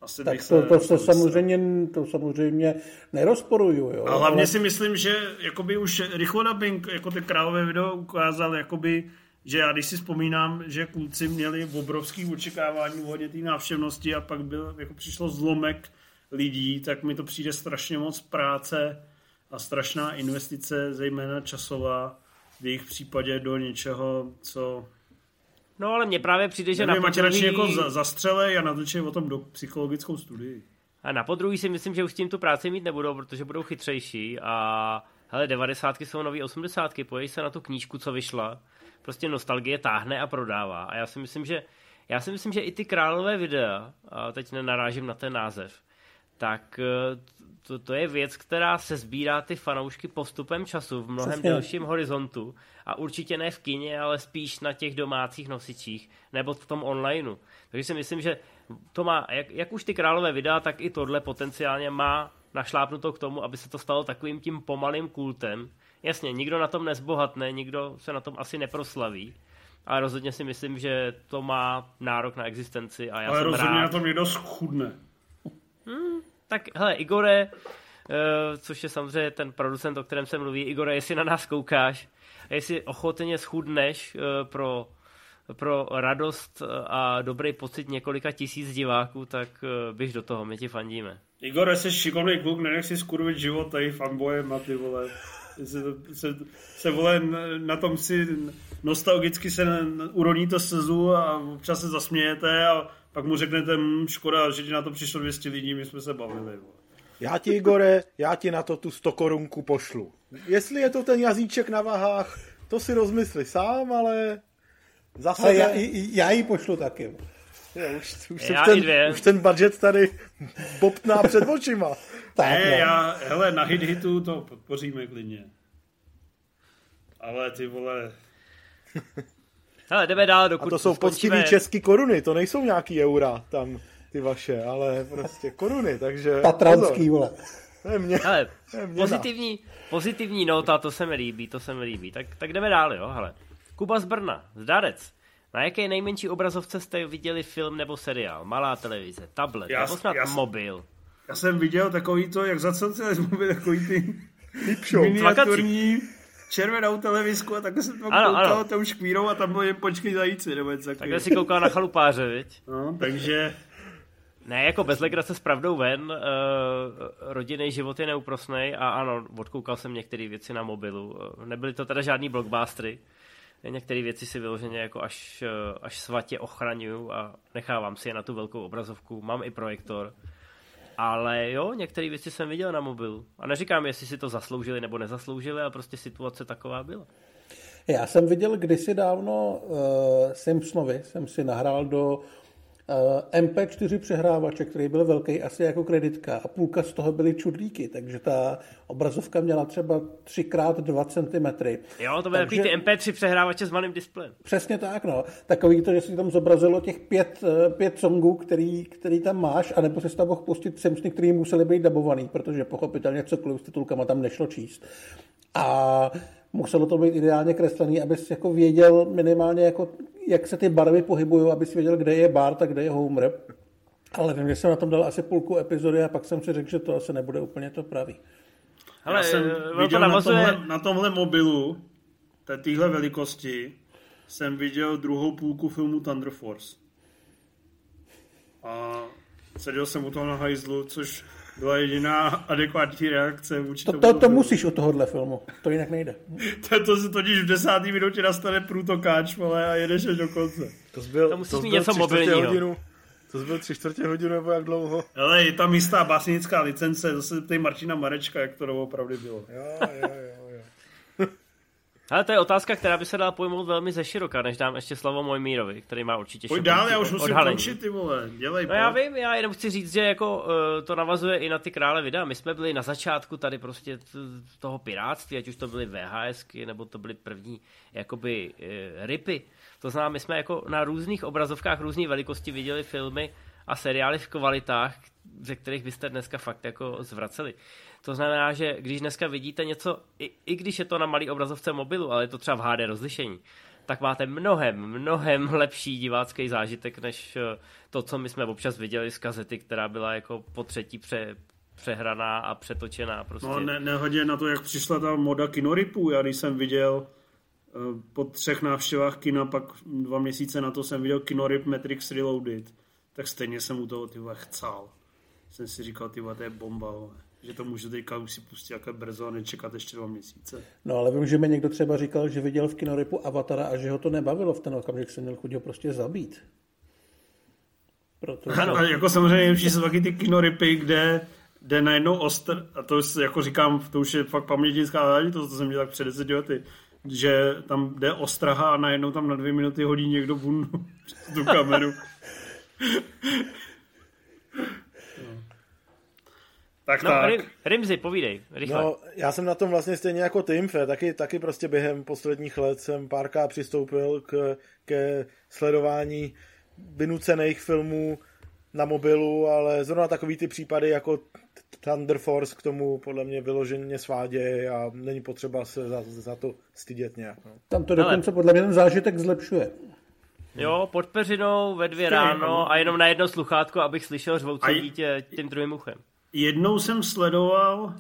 asi tak to, to, se samozřejmě, to samozřejmě nerozporuju. Jo, a hlavně ale... si myslím, že jakoby už rychlodabing, jako ty králové video ukázal, jakoby, že já když si vzpomínám, že kluci měli obrovský očekávání hodně té návštěvnosti a pak byl, jako přišlo zlomek lidí, tak mi to přijde strašně moc práce a strašná investice, zejména časová, v jejich případě do něčeho, co No ale mně právě přijde, že Nevím, na poprvý... jako za, zastřele a natočí o tom do psychologickou studii. A na podruhý si myslím, že už s tím tu práci mít nebudou, protože budou chytřejší a hele, devadesátky jsou nový osmdesátky, pojď se na tu knížku, co vyšla, prostě nostalgie táhne a prodává. A já si myslím, že já si myslím, že i ty králové videa, a teď nenarážím na ten název, tak eh, to, to je věc, která se sbírá ty fanoušky postupem času v mnohem Přesně. delším horizontu a určitě ne v kině, ale spíš na těch domácích nosičích nebo v tom onlineu. Takže si myslím, že to má, jak, jak už ty králové videa, tak i tohle potenciálně má našlápnuto k tomu, aby se to stalo takovým tím pomalým kultem. Jasně, nikdo na tom nezbohatne, nikdo se na tom asi neproslaví, ale rozhodně si myslím, že to má nárok na existenci. A já ale jsem rozhodně rád. na tom někdo schudne. Hmm, tak hele, Igore, uh, což je samozřejmě ten producent, o kterém se mluví, Igore, jestli na nás koukáš, jestli ochotně schudneš uh, pro pro radost a dobrý pocit několika tisíc diváků, tak uh, běž do toho, my ti fandíme. Igor, jsi šikovný kluk, nenech si skurvit život tady fanbojem a ty vole. Se, se, se vole, na tom si nostalgicky se uroníte slzu a občas se zasmějete a pak mu řeknete, hm, škoda, že ti na to přišlo 200 lidí, my jsme se bavili. Já ti, Igore, já ti na to tu 100 korunku pošlu. Jestli je to ten jazyček na vahách, to si rozmysli sám, ale zase... Ale já, já ji pošlu taky. Je, už, už, já ten, už ten budget tady poptná před očima. tak, ne, ne, já, hele, na hit hitu to podpoříme klidně. Ale ty vole... Hele, jdeme dál, dokud A to jsou poctivé české koruny, to nejsou nějaký eura tam, ty vaše, ale prostě koruny, takže... Patranský, vole. Ne, mě, hele, mě pozitivní, pozitivní nota, to se mi líbí, to se mi líbí. Tak, tak jdeme dál, jo, hele. Kuba z Brna, zdarec. Na jaké nejmenší obrazovce jste viděli film nebo seriál? Malá televize, tablet, já, nebo snad já, mobil? Já jsem viděl takový to, jak za z mobil, takový ty miniaturní červenou televizku a takhle jsem tam ano, koukal ano. tou škvírou a tam byl jen počkej zajíci, nebo něco Takhle si koukal na chalupáře, viď? No, takže... Ne, jako bez legrace s pravdou ven, uh, rodinný život je neúprosný a ano, odkoukal jsem některé věci na mobilu. Nebyly to teda žádný blockbustery, některé věci si vyloženě jako až, eh, až svatě ochraňuju a nechávám si je na tu velkou obrazovku. Mám i projektor. Ale jo, některé věci jsem viděl na mobilu. A neříkám, jestli si to zasloužili nebo nezasloužili, ale prostě situace taková byla. Já jsem viděl kdysi dávno uh, Simpsonovi, jsem si nahrál do MP4 přehrávače, který byl velký asi jako kreditka a půlka z toho byly čudlíky, takže ta obrazovka měla třeba 3x2 cm. Jo, to byly takže... ty MP3 přehrávače s malým displejem. Přesně tak, no. Takový to, že si tam zobrazilo těch pět, eh, pět songů, který, který tam máš, anebo si tam mohl pustit Simpsony, který museli být dabovaný, protože pochopitelně cokoliv s titulkama tam nešlo číst. A muselo to být ideálně kreslený, abys jako věděl minimálně, jako, jak se ty barvy pohybují, abys věděl, kde je Bart a kde je Homer. Ale vím, že jsem na tom dal asi půlku epizody a pak jsem si řekl, že to asi nebude úplně to pravý. Ale Já jsem eh, viděl to na, tomhle, na tomhle mobilu, téhle velikosti, jsem viděl druhou půlku filmu Thunder Force. A seděl jsem u toho na hajzlu, což byla jediná adekvátní reakce vůči to, to, to musíš u tohohle filmu, to jinak nejde. to, to se totiž v desáté minutě nastane průtokáč, vole, a jedeš až do konce. To, byl, to musíš to mít něco mobilního. Hodinu, to byl tři čtvrtě hodinu nebo jak dlouho? Ale je tam jistá básnická licence, zase tady Martina Marečka, jak to opravdu bylo. Jo, jo, jo. Ale to je otázka, která by se dala pojmout velmi ze široka, než dám ještě slovo Mojmírovi, který má určitě Pojď dál, já už musím odhalení. končit, ty vole, dělej. No já vím, já jenom chci říct, že jako uh, to navazuje i na ty krále videa. My jsme byli na začátku tady prostě toho pirátství, ať už to byly VHSky, nebo to byly první jakoby uh, ripy. To znamená, my jsme jako na různých obrazovkách různé velikosti viděli filmy a seriály v kvalitách, ze kterých byste dneska fakt jako zvraceli. To znamená, že když dneska vidíte něco, i, i když je to na malý obrazovce mobilu, ale je to třeba v HD rozlišení, tak máte mnohem, mnohem lepší divácký zážitek, než eh, to, co my jsme občas viděli z kazety, která byla jako po třetí pře, přehraná a přetočená. Prostě. No ne, nehodě na to, jak přišla ta moda kinoripů. Já když jsem viděl eh, po třech návštěvách kina, pak dva měsíce na to jsem viděl kinorip Matrix Reloaded, tak stejně jsem u toho ty chcel. Jsem si říkal, ty to je bomba. Ale že to může teďka už si pustit jaké brzo a nečekat ještě dva měsíce. No ale vím, že mi někdo třeba říkal, že viděl v kinorypu Avatara a že ho to nebavilo v ten okamžik, jsem měl chuť ho prostě zabít. Protože... Ano. A jako samozřejmě všichni jsou taky ty kinoripy, kde jde najednou ostr, a to jako říkám, to už je fakt pamětnická záležitost, to jsem měl tak před deseti lety, že tam jde ostraha a najednou tam na dvě minuty hodí někdo bundu přes tu kameru. Tak no, tak. Rim, Rimzi, povídej, rychle. No, já jsem na tom vlastně stejně jako ty, Fe, taky, taky prostě během posledních let jsem párkrát přistoupil k, ke sledování vynucených filmů na mobilu, ale zrovna takový ty případy jako Thunder Force k tomu podle mě vyloženě svádějí a není potřeba se za, za to stydět nějak. No. Tam to dokonce Ale... podle mě ten zážitek zlepšuje. Jo, pod peřinou ve dvě ráno a jenom na jedno sluchátko, abych slyšel řvoucí dítě tím druhým uchem. Jednou jsem sledoval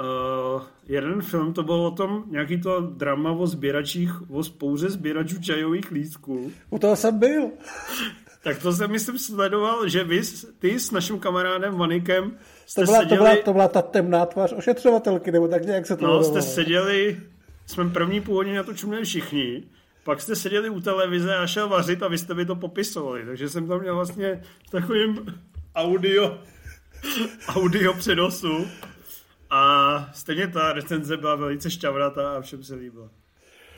uh, jeden film, to bylo o tom nějaký to drama o sběračích, o spouře sběračů čajových lístků. U toho jsem byl. Tak to jsem, myslím, sledoval, že vy, ty s naším kamarádem Manikem jste to byla, seděli... To byla, to byla ta temná tvář ošetřovatelky, nebo tak nějak se to No, jste seděli, jsme první původně na to čuměli všichni, pak jste seděli u televize a šel vařit a vy jste mi to popisovali, takže jsem tam měl vlastně takovým audio, audio přenosu a stejně ta recenze byla velice šťavnatá a všem se líbila.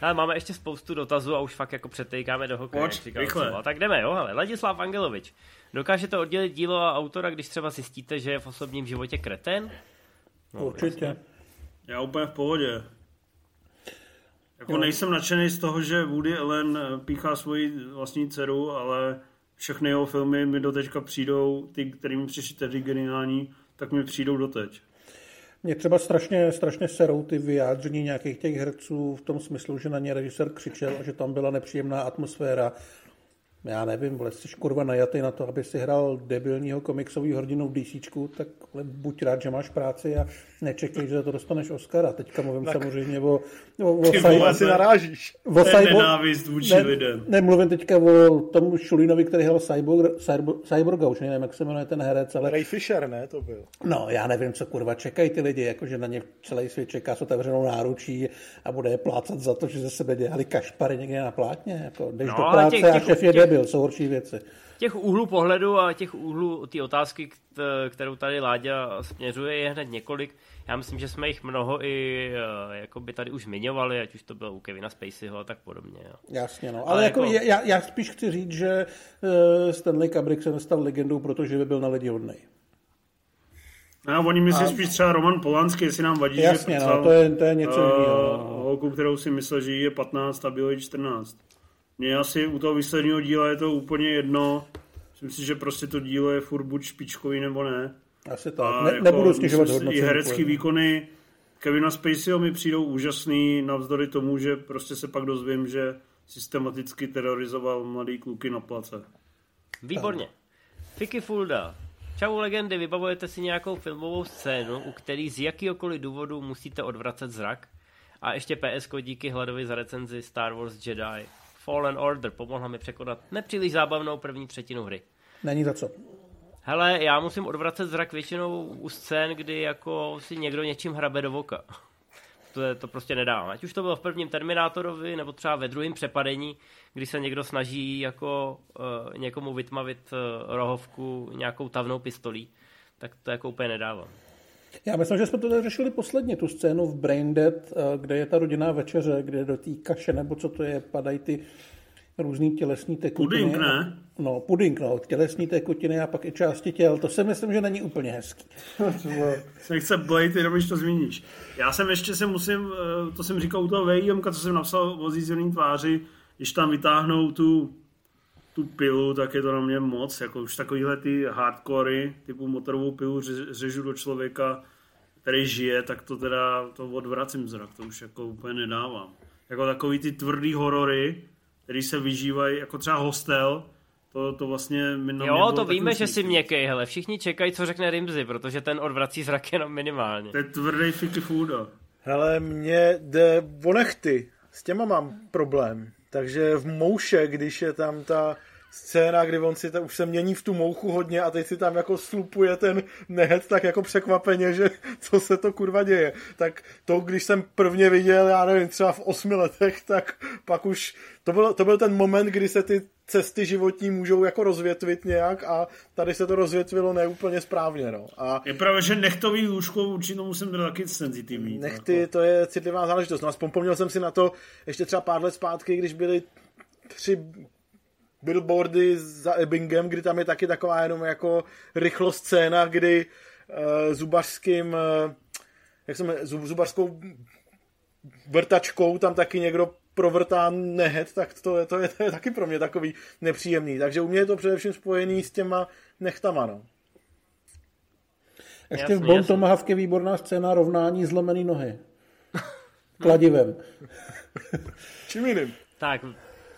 Ale máme ještě spoustu dotazů a už fakt jako přetejkáme do hokeje. Pojď, rychle. Tak jdeme, jo, ale Ladislav Angelovič. Dokážete oddělit dílo a autora, když třeba zjistíte, že je v osobním životě kreten? No, Určitě. Jasně. Já úplně v pohodě. Jako jo. nejsem nadšený z toho, že Woody Allen píchá svoji vlastní dceru, ale všechny jeho filmy mi do teďka přijdou, ty, kterými přišli tedy geniální, tak mi přijdou doteď. Mě třeba strašně, strašně serou ty vyjádření nějakých těch herců v tom smyslu, že na ně režisér křičel a že tam byla nepříjemná atmosféra já nevím, vole, jsi kurva najatý na to, aby si hrál debilního komiksového hrdinu v DC, tak buď rád, že máš práci a nečekej, že za to dostaneš Oscara. Teďka mluvím tak. samozřejmě o, o, o Ty vole, si narážíš. O to je nenávist vůči ne, lidem. Ne, mluvím teďka o tom Šulínovi, který hrál Cyborg, Cyborg, Cyborga, už nevím, jak se jmenuje ten herec, ale... Ray Fisher, ne, to byl. No, já nevím, co kurva čekají ty lidi, jakože na ně celý svět čeká s otevřenou náručí a bude je plácat za to, že ze sebe dělali kašpary někde na plátně. Jako, jdeš no, do práce těch, těch, a šef je těch, debil, jsou horší věci. Těch úhlů pohledu a těch úhlů ty otázky, kterou tady Láďa směřuje, je hned několik. Já myslím, že jsme jich mnoho i eh, jako by tady už zmiňovali, ať už to bylo u Kevina Spaceyho a tak podobně. Jo. Jasně, no. Ale, Ale jako, jako... Já, já, spíš chci říct, že uh, Stanley Kubrick se nestal legendou, protože by byl na lidi hodnej. A oni myslí a... spíš třeba Roman Polanský, jestli nám vadí, Jasně, že no, to je, to je něco uh, jiného. No. Holku, kterou si myslel, že je 15 a bylo 14. Mně asi u toho výsledného díla je to úplně jedno. Myslím si, že prostě to dílo je furt buď špičkový nebo ne. Asi tak. Ne, jako, nebudu stěžovat hodnocení. I herecký výkony Kevina Spaceyho mi přijdou úžasný, navzdory tomu, že prostě se pak dozvím, že systematicky terorizoval mladý kluky na place. Výborně. Fiky Fulda. Čau legendy, vybavujete si nějakou filmovou scénu, u který z jakýkoliv důvodu musíte odvracet zrak? A ještě PSK díky Hladovi za recenzi Star Wars Jedi. Fallen Order pomohla mi překonat nepříliš zábavnou první třetinu hry. Není za co. Hele, já musím odvracet zrak většinou u scén, kdy jako si někdo něčím hrabe do voka. To, je, to prostě nedá. Ať už to bylo v prvním Terminátorovi, nebo třeba ve druhém přepadení, kdy se někdo snaží jako uh, někomu vytmavit uh, rohovku nějakou tavnou pistolí, tak to jako úplně nedávám. Já myslím, že jsme to řešili posledně, tu scénu v Braindead, eh, kde je ta rodinná večeře, kde do té kaše, nebo co to je, padají ty různý tělesní tekutiny. Puding, ne? No, puding, no, tělesní tekutiny a pak i části těl. To si myslím, že není úplně hezký. se chce blejt, jenom když to zmíníš. Já jsem ještě se musím, eh, to jsem říkal u toho VIM, co jsem napsal o zízený tváři, když tam vytáhnou tu, tu pilu, tak je to na mě moc, jako už takovýhle ty hardcory, typu motorovou pilu řežu do člověka, který žije, tak to teda, to odvracím zrak, to už jako úplně nedávám. Jako takový ty tvrdý horory, který se vyžívají, jako třeba hostel, to, to vlastně mi na Jo, to víme, že si měkkej, hele, všichni čekají, co řekne Rimzy, protože ten odvrací zrak jenom minimálně. To je tvrdý fiky fooda. Hele, mě jde o nechty, s těma mám problém. Takže v mouše, když je tam ta scéna, kdy on si tam, už se mění v tu mouchu hodně a teď si tam jako slupuje ten nehet tak jako překvapeně, že co se to kurva děje. Tak to, když jsem prvně viděl, já nevím, třeba v osmi letech, tak pak už to byl, to byl ten moment, kdy se ty cesty životní můžou jako rozvětvit nějak a tady se to rozvětvilo neúplně správně. No. A je pravda, že nechtový lůžko určitě musím být taky senzitivní. Nechty, jako. to je citlivá záležitost. No a jsem si na to ještě třeba pár let zpátky, když byly tři billboardy za Ebbingem, kdy tam je taky taková jenom jako rychlost scéna, kdy uh, zubařským uh, jak jsme, zubařskou vrtačkou tam taky někdo provrtá nehet, tak to je, to, je, to je taky pro mě takový nepříjemný. Takže u mě je to především spojený s těma nechtama, no. Ještě jasný, v Bon Tomahawk je výborná scéna rovnání zlomený nohy. Kladivem. Čím jiným? Tak,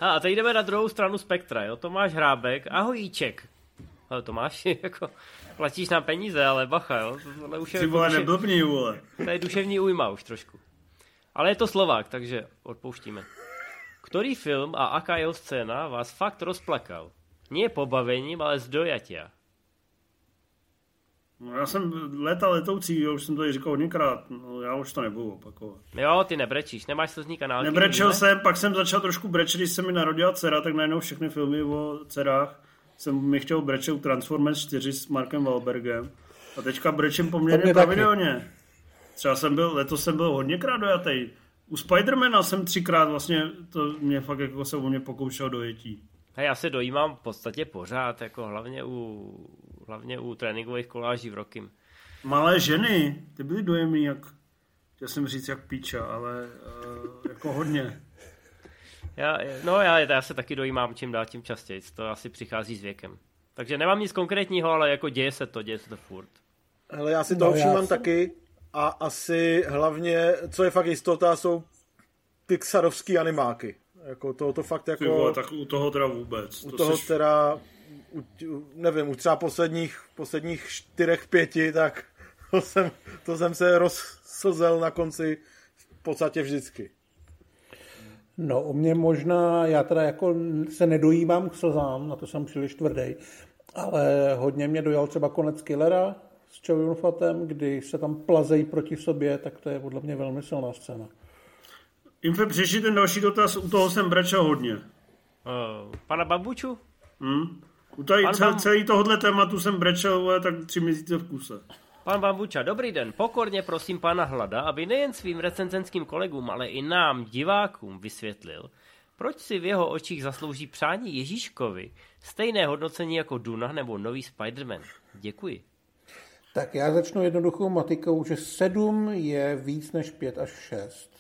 a teď jdeme na druhou stranu spektra, jo. Tomáš Hrábek, ahojíček. Ale Tomáš, jako, platíš na peníze, ale bacha, jo. Tohle už je, Ty vole, neblbni, vole. To je duševní újma už trošku. Ale je to Slovák, takže odpouštíme. Ktorý film a aká jeho scéna vás fakt rozplakal? Nie pobavením, ale z dojatia. No já jsem leta letoucí, už jsem to i říkal hodněkrát, no já už to nebudu opakovat. Jo, ty nebrečíš, nemáš to z ní kanál. Nebrečel ne? jsem, pak jsem začal trošku brečet, když se mi narodila dcera, tak najednou všechny filmy o dcerách jsem mi chtěl brečet Transformers 4 s Markem Wahlbergem. A teďka brečím poměrně pravidelně. Třeba jsem byl, letos jsem byl hodněkrát dojatý. U Spidermana jsem třikrát vlastně, to mě fakt jako se o mě pokoušel dojetí. Hej, já se dojímám v podstatě pořád, jako hlavně u, hlavně u tréninkových koláží v Rokim. Malé ženy, ty byly dojemný, jak, chtěl jsem říct jak píča, ale uh, jako hodně. Já, no já, já se taky dojímám čím dál tím častěji, to asi přichází s věkem. Takže nemám nic konkrétního, ale jako děje se to, děje se to furt. Ale já si toho no, všímám jsem... taky a asi hlavně, co je fakt jistota, jsou pixarovský animáky. Jako to, to fakt jako... Vole, tak u toho teda vůbec. U to toho seš... teda, nevím, u třeba posledních, posledních čtyřech, pěti, tak to jsem, to jsem se rozslzel na konci v podstatě vždycky. No, u mě možná, já teda jako se nedojímám k slzám, na to jsem příliš tvrdý, ale hodně mě dojal třeba konec Killera s Chow Fatem, kdy se tam plazejí proti sobě, tak to je podle mě velmi silná scéna. Infe, přišli ten další dotaz, u toho jsem brečel hodně. Uh, pana Babuču? Hmm. U tady Pan cel, celý tohohle tématu jsem brečel tak tři měsíce v kuse. Pan Bambuča, dobrý den. Pokorně prosím pana Hlada, aby nejen svým recenzenským kolegům, ale i nám, divákům, vysvětlil, proč si v jeho očích zaslouží přání Ježíškovi stejné hodnocení jako Duna nebo nový Spider-Man. Děkuji. Tak já začnu jednoduchou matikou, že 7 je víc než 5 až 6.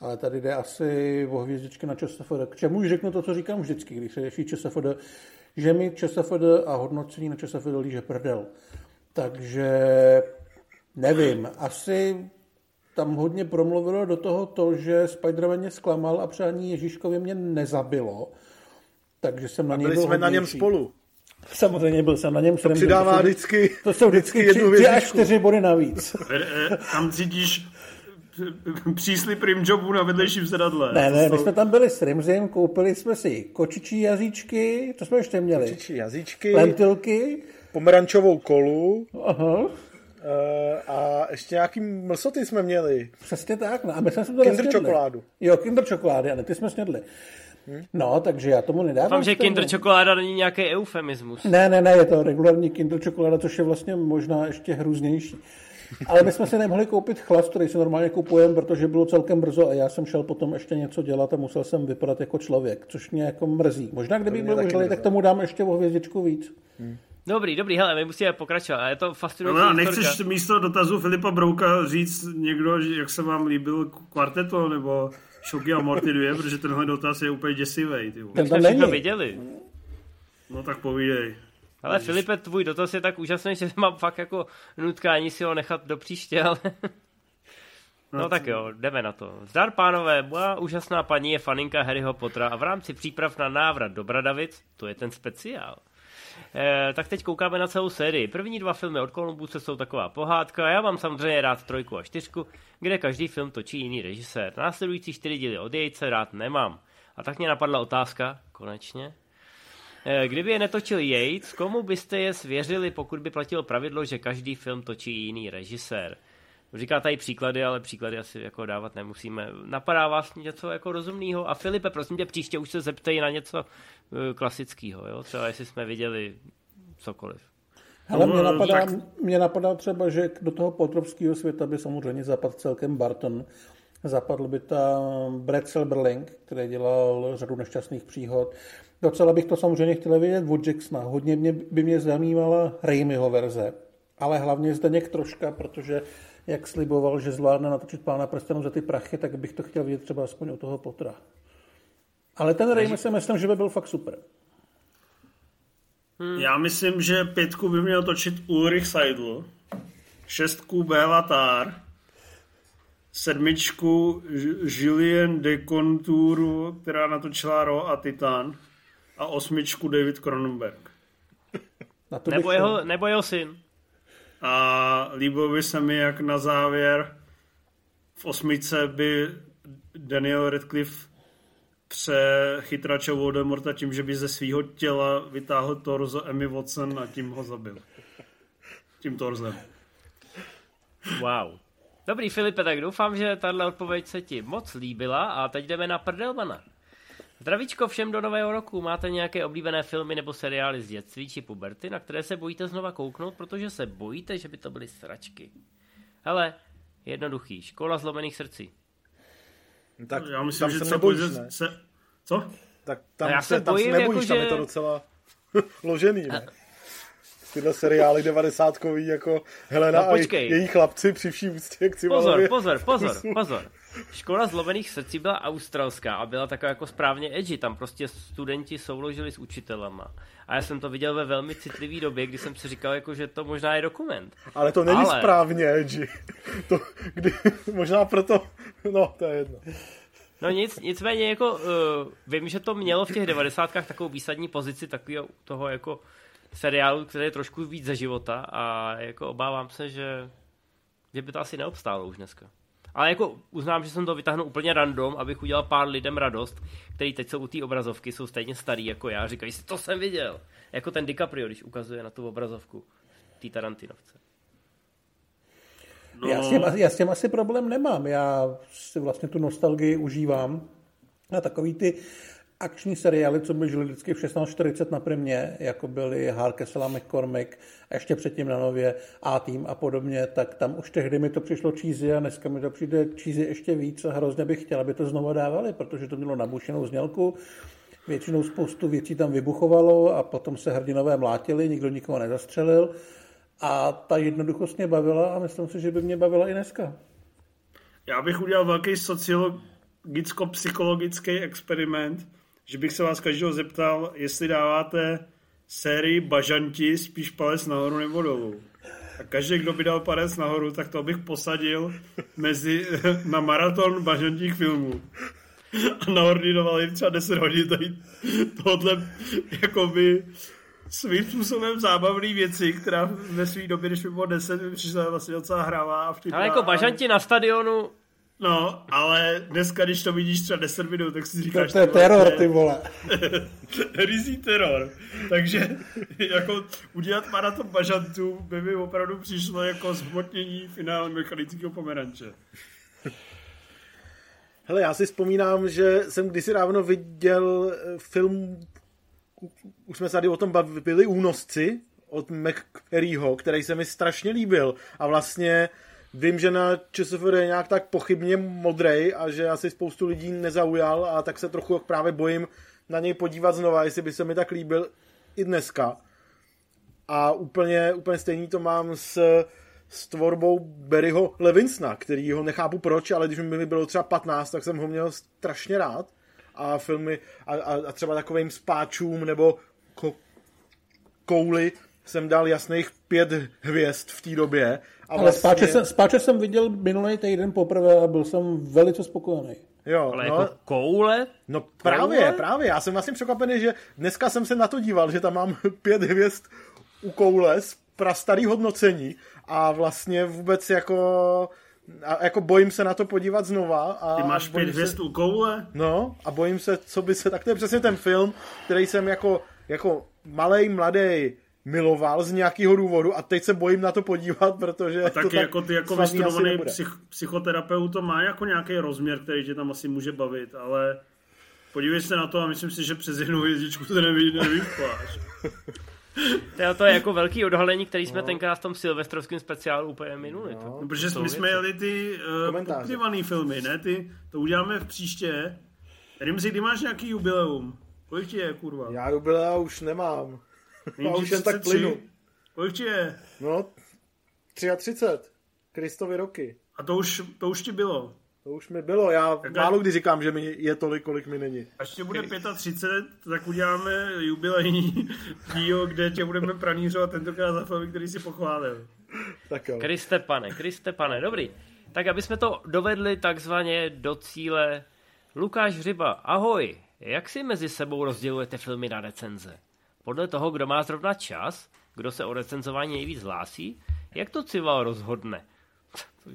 Ale tady jde asi o hvězdičky na ČSFD. K čemu už řeknu to, co říkám vždycky, když se řeší ČSFD, že mi ČSFD a hodnocení na ČSFD líže prdel. Takže nevím, asi tam hodně promluvilo do toho to, že Spider-Man mě zklamal a přání Ježíškovi mě nezabilo. Takže jsem na něj byli byl jsme na něm spolu. Samozřejmě byl jsem na něm. To přidává vždycky, to jsou vždycky, vždycky jednu tři, až čtyři body navíc. Eh, tam cítíš příslip rimjobu na vedlejším sedadle. Ne, ne, my jsme tam byli s Rimzim, koupili jsme si kočičí jazyčky, to jsme ještě měli. Kočičí jazyčky. Lentilky pomerančovou kolu. Aha. Uh, a ještě nějaký mlsoty jsme měli. Přesně tak. No. A my jsme to Kinder čokoládu. Jo, kinder čokolády, ale ty jsme snědli. Hmm. No, takže já tomu nedávám. Vám, že kinder čokoláda není nějaký eufemismus. Ne, ne, ne, je to regulární kinder čokoláda, což je vlastně možná ještě hrůznější. Ale my jsme si nemohli koupit chlast, který si normálně kupujeme, protože bylo celkem brzo a já jsem šel potom ještě něco dělat a musel jsem vypadat jako člověk, což mě jako mrzí. Možná kdyby byl užilý, tak tomu dám ještě o hvězdičku víc. Hmm. Dobrý, dobrý, hele, my musíme pokračovat. Je to fascinující. No, nechceš historka. místo dotazu Filipa Brouka říct někdo, jak se vám líbil kvarteto, nebo Šoky a Morty 2, protože tenhle dotaz je úplně děsivý. Ten tam není. viděli. No tak povídej. Ale Filipe, tvůj dotaz je tak úžasný, že mám fakt jako nutkání si ho nechat do příště, ale... No, no tak jo, jdeme na to. Zdar pánové, moja úžasná paní je faninka Harryho Pottera a v rámci příprav na návrat do Bradavic, to je ten speciál, Eh, tak teď koukáme na celou sérii. První dva filmy od Columbuse jsou taková pohádka. Já mám samozřejmě rád trojku a čtyřku, kde každý film točí jiný režisér. Následující čtyři díly od Jejce rád nemám. A tak mě napadla otázka, konečně. Eh, kdyby je netočil Yates, komu byste je svěřili, pokud by platilo pravidlo, že každý film točí jiný režisér? Říká tady příklady, ale příklady asi jako dávat nemusíme. Napadá vás něco jako rozumného? A Filipe, prosím tě, příště už se zeptej na něco uh, klasického, jo? Třeba jestli jsme viděli cokoliv. Ale mě napadá, mě napadá třeba, že do toho potropského světa by samozřejmě zapadl celkem Barton. Zapadl by ta Brad Silberling, který dělal řadu nešťastných příhod. Docela bych to samozřejmě chtěl vidět od Jacksona. Hodně mě, by mě zajímala Raimiho verze, ale hlavně Zdeněk troška, protože jak sliboval, že zvládne natočit pána prstenů za ty prachy, tak bych to chtěl vidět třeba aspoň u toho potra. Ale ten Raimi si myslím, že by byl fakt super. Hmm. Já myslím, že pětku by měl točit Ulrich Seidl, šestku Béla Tár, sedmičku Julien de Contour, která natočila Ro a Titan, a osmičku David Cronenberg. nebo, jeho, nebo jeho syn. A líbilo by se mi, jak na závěr v osmičce by Daniel Radcliffe přechytračil Voldemorta tím, že by ze svého těla vytáhl torzo Emmy Watson a tím ho zabil. Tím torzem. Wow. Dobrý Filipe, tak doufám, že tahle odpověď se ti moc líbila a teď jdeme na prdelmana. Zdravíčko všem do nového roku. Máte nějaké oblíbené filmy nebo seriály z dětství či puberty, na které se bojíte znova kouknout, protože se bojíte, že by to byly sračky. Hele, jednoduchý. Škola zlomených srdcí. No tak já myslím, že se nebojíš, ne? Se... Co? Tak tam, já se, tam bojím, se nebojíš, jako, tam že... je to docela ložený, ne? Tyhle seriály devadesátkový jako Helena no, a její chlapci při vší úctě k Pozor, pozor, pozor, pozor. Škola zlomených srdcí byla australská a byla taková jako správně edgy. Tam prostě studenti souložili s učitelama. A já jsem to viděl ve velmi citlivé době, kdy jsem si říkal, jako, že to možná je dokument. Ale to není Ale... správně edgy. To, kdy, možná proto, no to je jedno. No nic, nicméně jako uh, vím, že to mělo v těch devadesátkách takovou výsadní pozici takového toho jako seriálu, který je trošku víc ze života a jako obávám se, že, že by to asi neobstálo už dneska. Ale jako uznám, že jsem to vytáhnul úplně random, abych udělal pár lidem radost, který teď jsou u té obrazovky, jsou stejně starý jako já, říkají si, to jsem viděl. Jako ten DiCaprio, když ukazuje na tu obrazovku té Tarantinovce. No. Já, s tím, já s tím asi problém nemám. Já si vlastně tu nostalgii užívám. A takový ty akční seriály, co běžely vždycky v 16.40 na primě, jako byly Harkesela McCormick a ještě předtím na nově A-Team a podobně, tak tam už tehdy mi to přišlo cheesy a dneska mi to přijde cheesy ještě víc a hrozně bych chtěl, aby to znova dávali, protože to mělo nabušenou znělku, většinou spoustu věcí tam vybuchovalo a potom se hrdinové mlátili, nikdo nikoho nezastřelil. A ta jednoduchost mě bavila a myslím si, že by mě bavila i dneska. Já bych udělal velký sociologicko-psychologický experiment, že bych se vás každého zeptal, jestli dáváte sérii bažanti spíš palec nahoru nebo dolů. A každý, kdo by dal palec nahoru, tak to bych posadil mezi, na maraton bažantích filmů. A naordinoval jim třeba 10 hodin tady tohle jakoby svým způsobem zábavné věci, která ve své době, když mi bylo 10, mi přišla vlastně docela hravá a. Ale jako bažanti na stadionu No, ale dneska, když to vidíš třeba 10 minut, tak si říkáš... To, to je teror, ty vole. Rizí teror. Takže jako udělat maraton bažantů by mi opravdu přišlo jako zhmotnění finále mechanického pomeranče. Hele, já si vzpomínám, že jsem kdysi dávno viděl eh, film, už jsme se tady o tom bavili, Únosci od McCaryho, který se mi strašně líbil a vlastně Vím, že na ČSFD je nějak tak pochybně modrej a že asi spoustu lidí nezaujal a tak se trochu právě bojím na něj podívat znova, jestli by se mi tak líbil i dneska. A úplně, úplně stejný to mám s, s tvorbou Berryho Levinsona, který ho nechápu proč, ale když mi bylo třeba 15, tak jsem ho měl strašně rád. A filmy a, a, a třeba takovým spáčům nebo ko, kouli jsem dal jasných pět hvězd v té době a Ale vlastně... spáče, jsem, spáče jsem viděl minulý týden poprvé a byl jsem velice spokojený. Jo, Ale no, jako koule? No koule? právě, právě. Já jsem vlastně překvapený, že dneska jsem se na to díval, že tam mám pět hvězd u koule z prastarý hodnocení a vlastně vůbec jako a jako bojím se na to podívat znova. A Ty máš pět hvězd u koule? No a bojím se, co by se, tak to je přesně ten film, který jsem jako, jako malej, mladý miloval z nějakého důvodu a teď se bojím na to podívat, protože a taky to tak jako ty jako vystudovaný psych, psychoterapeut to má jako nějaký rozměr, který tě tam asi může bavit, ale podívej se na to a myslím si, že přes jednu hvězdičku to neví, nevyšpáš. To je, to je jako velký odhalení, který jsme no. tenkrát v tom silvestrovském speciálu úplně minuli. No. No, protože my jsme jeli ty uh, poptivaný filmy, ne? Ty, to uděláme v příště. Rimzi, ty máš nějaký jubileum? Kolik ti je, kurva? Já jubilea už nemám. Já už jen tak 33? plynu. Kolik ti je? No, 33. Kristovi roky. A to už, to už ti bylo. To už mi bylo. Já Tak- málo kdy říkám, že mi je tolik, kolik mi není. Až tě bude 35, tak uděláme jubilejní díl, kde tě budeme pranířovat tentokrát za filmy, který si pochválil. Tak jo. Kriste pane, Kriste pane, dobrý. Tak aby jsme to dovedli takzvaně do cíle. Lukáš Hřiba, ahoj. Jak si mezi sebou rozdělujete filmy na recenze? Podle toho, kdo má zrovna čas, kdo se o recenzování nejvíc hlásí, jak to Cival rozhodne?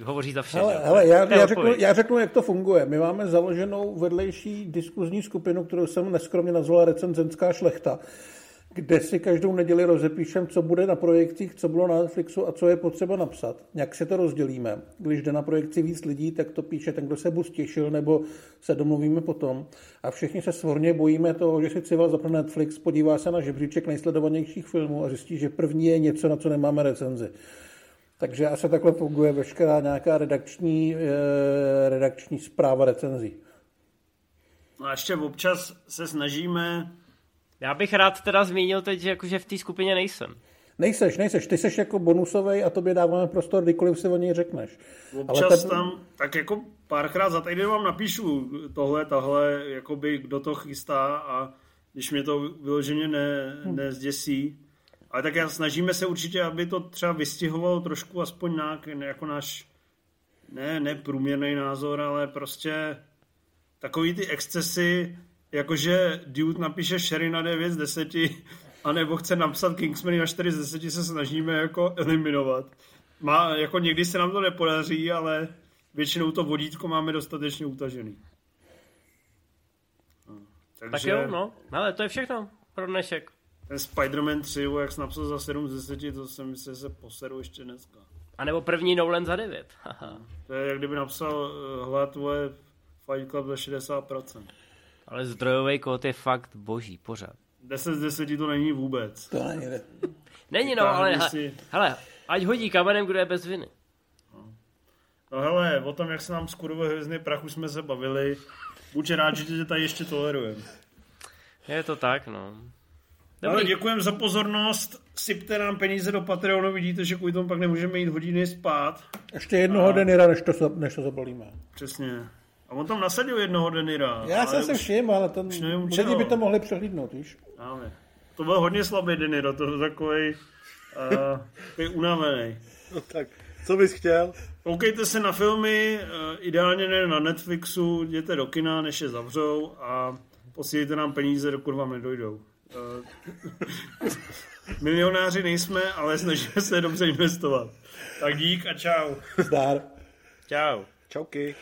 Hovoří za všechno. Hele, hele já, já, řeknu, já řeknu, jak to funguje. My máme založenou vedlejší diskuzní skupinu, kterou jsem neskromně nazvala recenzenská šlechta, kde si každou neděli rozepíšem, co bude na projekcích, co bylo na Netflixu a co je potřeba napsat. Jak se to rozdělíme. Když jde na projekci víc lidí, tak to píše ten, kdo se buď těšil, nebo se domluvíme potom. A všichni se svorně bojíme toho, že si Cival zapne Netflix, podívá se na žebříček nejsledovanějších filmů a zjistí, že první je něco, na co nemáme recenzi. Takže asi takhle funguje veškerá nějaká redakční, eh, redakční zpráva recenzí. No a ještě občas se snažíme Já bych rád teda zmínil teď, že jakože v té skupině nejsem. Nejseš, nejseš, ty seš jako bonusový a tobě dáváme prostor, kdykoliv si o něj řekneš. Občas ten- tam, tak jako párkrát za týden vám napíšu tohle, tahle, jakoby kdo to chystá a když mě to vyloženě ne, nezděsí. Ale tak já snažíme se určitě, aby to třeba vystihovalo trošku aspoň nějak, jako náš, ne, ne průměrný názor, ale prostě takový ty excesy, jakože dude napíše Sherry na 9 z 10, anebo chce napsat Kingsmany na 4 z 10, se snažíme jako eliminovat. Má, jako někdy se nám to nepodaří, ale většinou to vodítko máme dostatečně utažený. No, Takže Tak jo, no. Ale to je všechno pro dnešek. ten Spider-Man 3, jo, jak jsi napsal za 7 z 10, to jsem myslel, že se poseru ještě dneska. A nebo první Nolan za 9. Haha. To je, jak kdyby napsal uh, hle, tvoje Fight Club za 60%. Ale zdrojový kód je fakt boží, pořád. 10 z 10 to není vůbec. To není. Není no, ale si- hele, ať hodí kamenem, kdo je bez viny. No hele, o tom, jak se nám skurvuje hvězdný prach, už jsme se bavili. Buď rád, že tě tady ještě tolerujeme. Je to tak, no. Ale Dobrý, děkujeme za pozornost. Sypte nám peníze do Patreonu, vidíte, že kvůli tomu pak nemůžeme jít hodiny spát. Ještě jednoho Denira, než to, než to zabalíme. Přesně. A on tam nasadil jednoho Denira. Já jsem ale se už- všiml, ale lidi čeho. by to mohli přehlídnout, víš? Máme. To byl hodně slabý Deniro, to byl takový uh, unavený. No, tak, co bys chtěl? Koukejte se na filmy, eh, ideálně ne na Netflixu, jděte do kina, než je zavřou a posílejte nám peníze, dokud vám nedojdou. Eh, Milionáři nejsme, ale snažíme se dobře investovat. Tak dík a čau. Zdár. čau. Čauky.